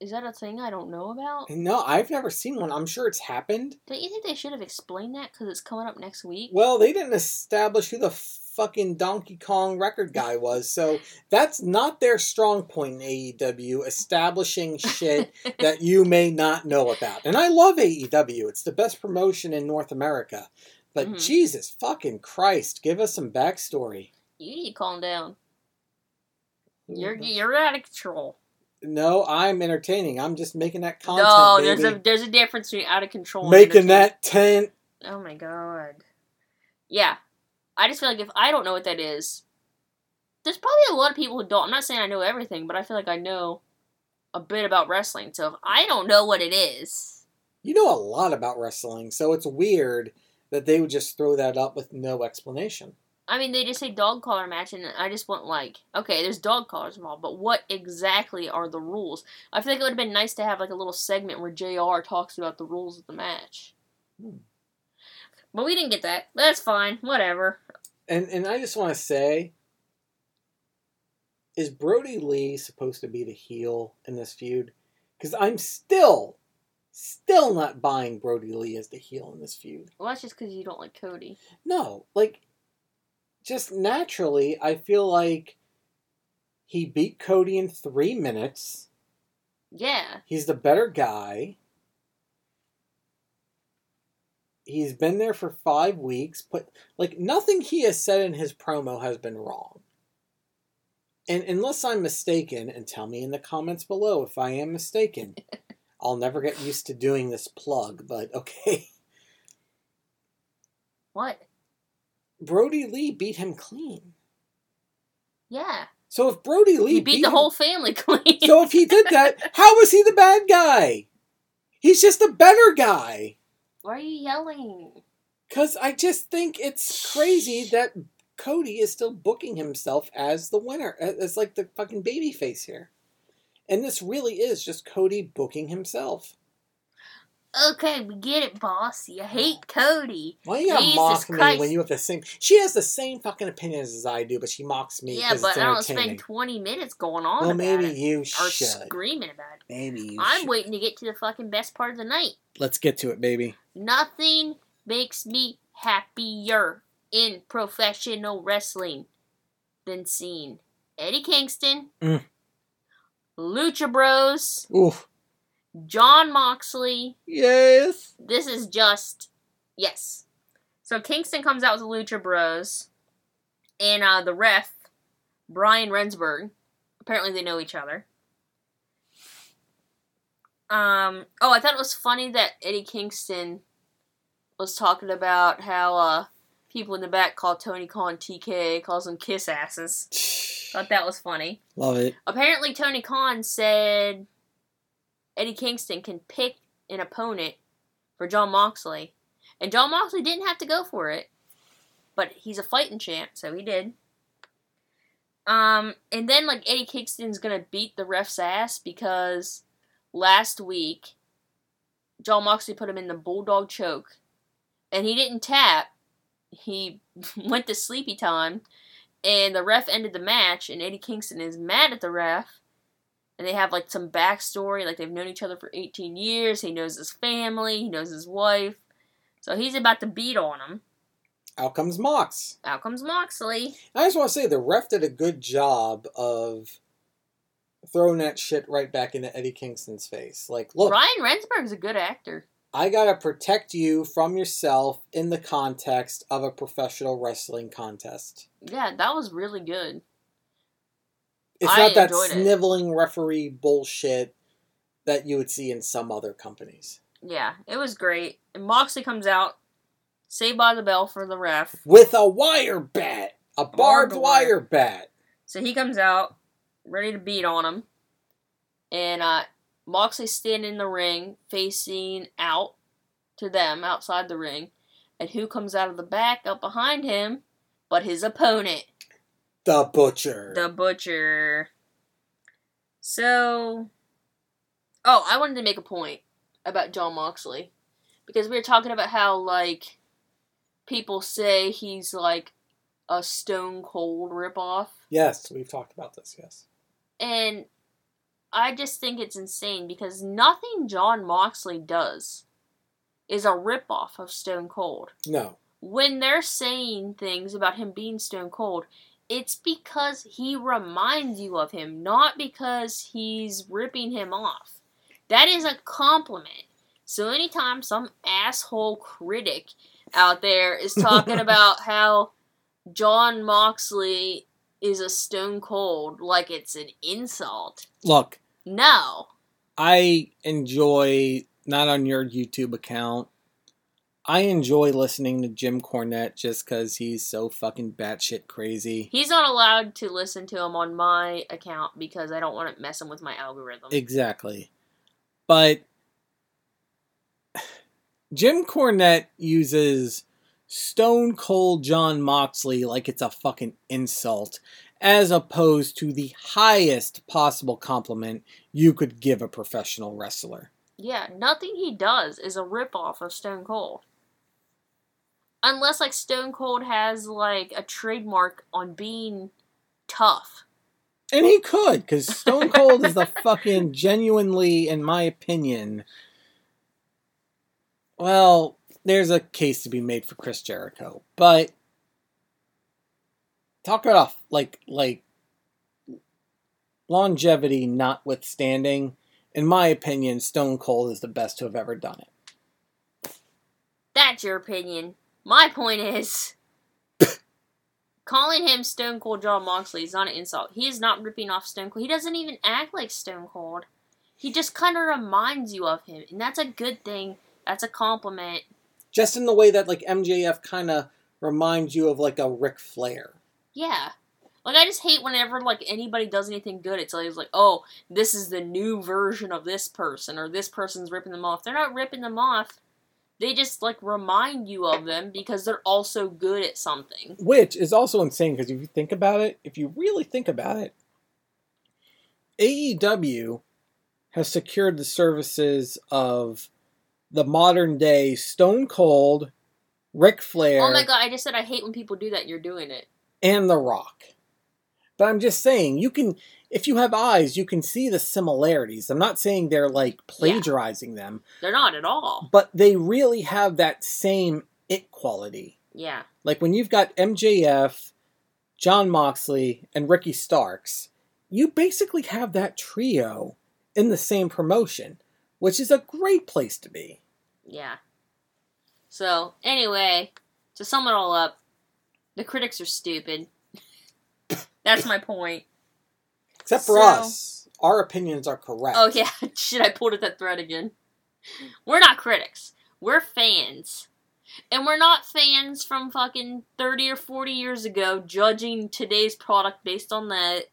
is that a thing I don't know about? No, I've never seen one. I'm sure it's happened. Don't you think they should have explained that because it's coming up next week? Well, they didn't establish who the fucking Donkey Kong record guy was, so that's not their strong point in AEW, establishing shit that you may not know about. And I love AEW, it's the best promotion in North America. But Mhm. Jesus fucking Christ, give us some backstory. You need to calm down. You're you're out of control. No, I'm entertaining. I'm just making that content. no, baby. there's a there's a difference between out of control. making that tent. Oh my god. Yeah. I just feel like if I don't know what that is, there's probably a lot of people who don't. I'm not saying I know everything, but I feel like I know a bit about wrestling. So if I don't know what it is, You know a lot about wrestling, so it's weird that they would just throw that up with no explanation. I mean, they just say dog collar match, and I just want like, okay, there's dog collars involved, but what exactly are the rules? I feel like it would have been nice to have like a little segment where Jr. talks about the rules of the match. Hmm. But we didn't get that. That's fine. Whatever. And and I just want to say, is Brodie Lee supposed to be the heel in this feud? Because I'm still, still not buying Brodie Lee as the heel in this feud. Well, that's just because you don't like Cody. No, like, just naturally, I feel like he beat Cody in three minutes. Yeah. He's the better guy. He's been there for five weeks, but like nothing he has said in his promo has been wrong. And unless I'm mistaken, and tell me in the comments below if I am mistaken, I'll never get used to doing this plug, but okay. What? Brodie Lee beat him clean. Yeah. So if Brodie Lee He beat the him- whole family clean. So if he did that, how was he the bad guy? He's just a better guy. Why are you yelling? Cause I just think it's crazy that Cody is still booking himself as the winner, as, like the fucking baby face here. And this really is just Cody booking himself. Okay, we get it, boss. You hate Cody. Why you gotta Jesus mock me Christ. when you have the same? She has the same fucking opinions as I do, but she mocks me Yeah, but I don't spend 20 minutes going on well, about maybe it. you Or screaming about it. Maybe you I'm should. waiting to get to the fucking best part of the night. Let's get to it, baby. Nothing makes me happier in professional wrestling than seeing Eddie Kingston, Mm. Lucha Bros, Oof. Jon Moxley. Yes. This is just yes. So Kingston comes out with the Lucha Bros, and uh, the ref Brian Remsburg. Apparently, they know each other. Um. Oh, I thought it was funny that Eddie Kingston was talking about how uh, people in the back call Tony Khan TK, calls him kiss asses. Thought that was funny. Love it. Apparently, Tony Khan said Eddie Kingston can pick an opponent for Jon Moxley, and Jon Moxley didn't have to go for it, but he's a fighting champ, so he did. Um, and then like Eddie Kingston's gonna beat the ref's ass because last week Jon Moxley put him in the bulldog choke, and he didn't tap. He went to sleepy time, and the ref ended the match, and Eddie Kingston is mad at the ref. And they have like some backstory, like they've known each other for 18 years. He knows his family, he knows his wife. So he's about to beat on him. Out comes Mox. Out comes Moxley. I just want to say the ref did a good job of throwing that shit right back into Eddie Kingston's face. Like, look, Ryan Remsburg's a good actor. I gotta protect you from yourself in the context of a professional wrestling contest. Yeah, that was really good. It's I not that enjoyed it. sniveling referee bullshit that you would see in some other companies. Yeah, it was great. And Moxley comes out, saved by the bell for the ref. With a wire bat, a barbed, Barbed wire wire. bat. So he comes out, ready to beat on him. And uh, Moxley's standing in the ring, facing out to them outside the ring. And who comes out of the back up behind him but his opponent, The butcher. the Butcher. So. Oh, I wanted to make a point about Jon Moxley. Because we were talking about how, like, people say he's like a stone cold ripoff. yes, we've talked about this. Yes. And I just think it's insane because nothing Jon Moxley does is a ripoff of Stone Cold. No. When they're saying things about him being Stone Cold, it's because he reminds you of him, not because he's ripping him off. That is a compliment. So anytime some asshole critic out there is talking about how Jon Moxley is a stone cold like it's an insult. Look, No. I enjoy not on your YouTube account. I enjoy listening to Jim Cornette just because he's so fucking batshit crazy. He's not allowed to listen to him on my account because I don't want it messing with my algorithm. Exactly. But Jim Cornette uses Stone Cold Jon Moxley like it's a fucking insult, as opposed to the highest possible compliment you could give a professional wrestler. Yeah, nothing he does is a ripoff of Stone Cold. Unless like Stone Cold has like a trademark on being tough. And he could, because Stone Cold is the fucking genuinely, in my opinion. Well, there's a case to be made for Chris Jericho, but talk it off like like longevity notwithstanding. In my opinion, Stone Cold is the best to have ever done it. That's your opinion. My point is, calling him Stone Cold Jon Moxley is not an insult. He is not ripping off Stone Cold. He doesn't even act like Stone Cold. He just kind of reminds you of him, and that's a good thing. That's a compliment. Just in the way that like MJF kind of reminds you of like a Ric Flair. Yeah. Like I just hate whenever like anybody does anything good, it's always like, oh, this is the new version of this person, or this person's ripping them off. They're not ripping them off. They just like remind you of them because they're also good at something. Which is also insane because if you think about it, if you really think about it, AEW has secured the services of the modern day Stone Cold, Ric Flair, Oh my god, I just said I hate when people do that you're doing it. and The Rock. But I'm just saying, you can, if you have eyes, you can see the similarities. I'm not saying they're like plagiarizing them, They're not at all. but they really have that same it quality. Yeah. Like when you've got MJF, Jon Moxley, and Ricky Starks, you basically have that trio in the same promotion, which is a great place to be. Yeah. So, anyway, to sum it all up, the critics are stupid. That's my point. Except for So- us, our opinions are correct. Oh yeah, shit, I pulled at that thread again. We're not critics. We're fans. And we're not fans from fucking 30 or 40 years ago judging today's product based on that.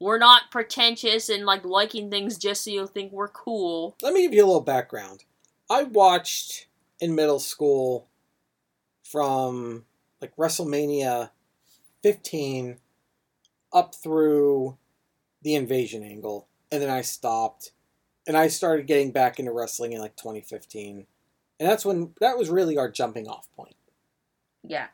We're not pretentious and like liking things just so you'll think we're cool. Let me give you a little background. I watched in middle school from like WrestleMania 15 up through the invasion angle, and then I stopped, and I started getting back into wrestling in like 2015, and that's when that was really our jumping off point. Yeah.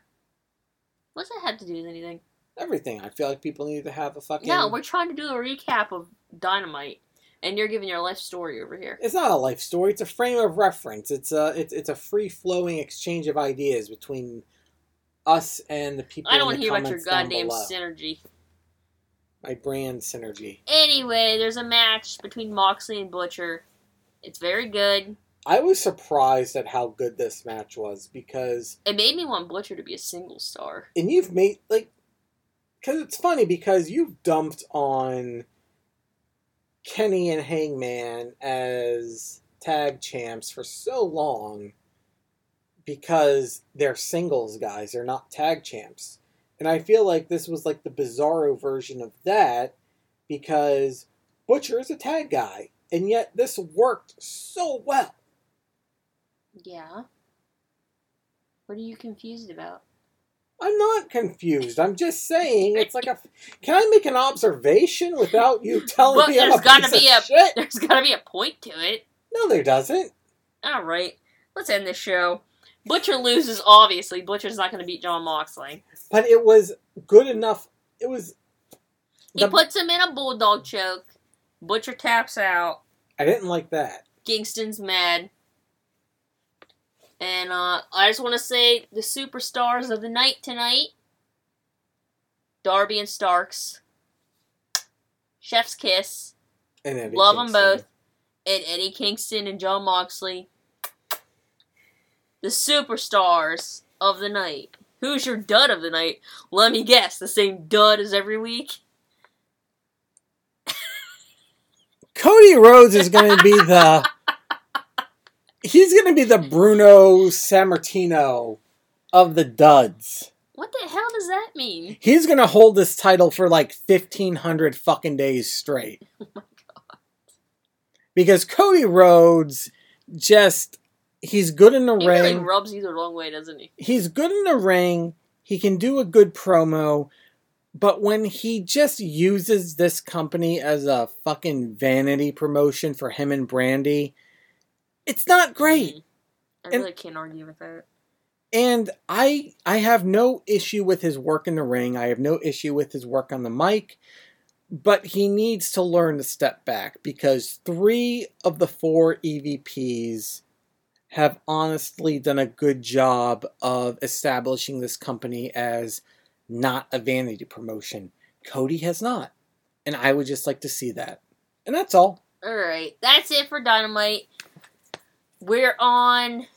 What's that have to do with anything? Everything. I feel like people need to have a fucking. No, we're trying to do a recap of Dynamite, and you're giving your life story over here. It's not a life story. It's a frame of reference. It's a it's, it's a free flowing exchange of ideas between us and the people. I don't want to hear about your goddamn synergy. My brand synergy. Anyway, there's a match between Moxley and Butcher. It's very good. I was surprised at how good this match was because, It made me want Butcher to be a single star. and you've made like, because it's funny because you've dumped on Kenny and Hangman as tag champs for so long because they're singles guys, they're not tag champs. And I feel like this was like the bizarro version of that because Butcher is a tag guy, and yet this worked so well. Yeah. What are you confused about? I'm not confused. I'm just saying it's like a. Can I make an observation without you telling Well, me I'm there's a gotta be a- shit? There's gotta be a point to it. No, there doesn't. Alright, let's end this show. Butcher loses, obviously. Butcher's not gonna beat Jon Moxley. But it was good enough. It was. He puts him in a bulldog choke. Butcher taps out. I didn't like that. Kingston's mad. And uh, I just want to say the superstars of the night tonight Darby and Starks, Chef's Kiss, And Eddie love them both, and Eddie Kingston and Jon Moxley. The superstars of the night. Who's your dud of the night? Let me guess, the same dud as every week? Cody Rhodes is going to be the. He's going to be the Bruno Sammartino of the duds. What the hell does that mean? He's going to hold this title for like 1,500 fucking days straight. Oh my god. because Cody Rhodes just he's good in the He ring. really rubs you the wrong way, doesn't he? he's good in the ring. He can do a good promo, but when he just uses this company as a fucking vanity promotion for him and Brandi, it's not great. Mhm. I And- really can't argue with that. And I I have no issue with his work in the ring. I have no issue with his work on the mic. But he needs to learn to step back because three of the four EVPs have honestly done a good job of establishing this company as not a vanity promotion. Cody has not. And I would just like to see that. And that's all. All right, that's it for Dynamite. We're on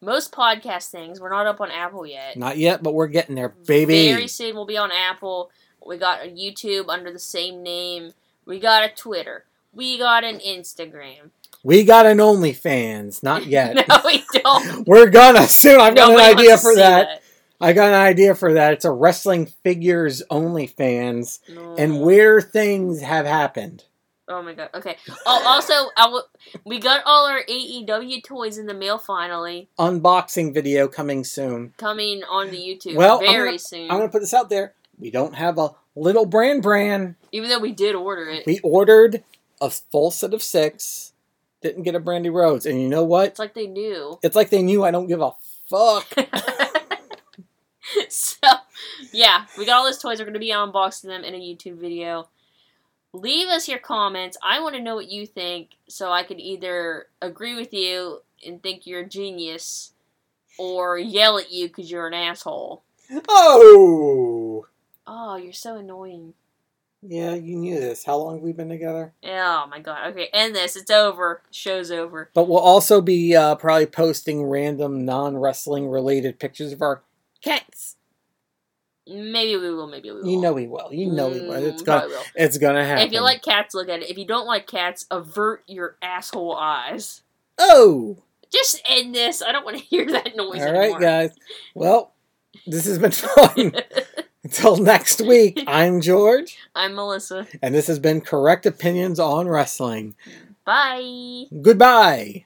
most podcast things. We're not up on Apple yet. Not yet, but we're getting there, baby. Very soon we'll be on Apple. We got a YouTube under the same name. We got a Twitter. We got an Instagram. We got an OnlyFans. Not yet. no, we don't. We're gonna soon. I've got Nobody an idea for see that. I got an idea for that. It's a wrestling figures OnlyFans, No. and where things have happened. Oh my god. Okay. Oh, also, I w- we got all our AEW toys in the mail finally, Unboxing video coming soon. coming on the YouTube Well, I'm very gonna- soon. I'm gonna put this out there. We don't have a little brand brand. Even though we did order it, We ordered a full set of six. Didn't get a Brandi Rhodes, and you know what? it's like they knew. It's like they knew I don't give a fuck. so, yeah, we got all those toys. We're going to be unboxing them in a YouTube video. Leave us your comments. I want to know what you think so I can either agree with you and think you're a genius or yell at you because you're an asshole. oh, Oh, you're so annoying. Yeah, you knew this. How long have we been together? Oh my god. Okay, end this. It's over. Show's over. But we'll also be uh, probably posting random non wrestling related pictures of our cats. Maybe we will, maybe we will. You know we will. You know we will. It's Mm, gonna. will. It's gonna happen. If you like cats, look at it. If you don't like cats, avert your asshole eyes. Oh, Just end this. I don't want to hear that noise all anymore. guys. Well, this has been fun. Until next week, I'm George, I'm Melissa. and this has been Correct Opinions on Wrestling. Bye. Goodbye.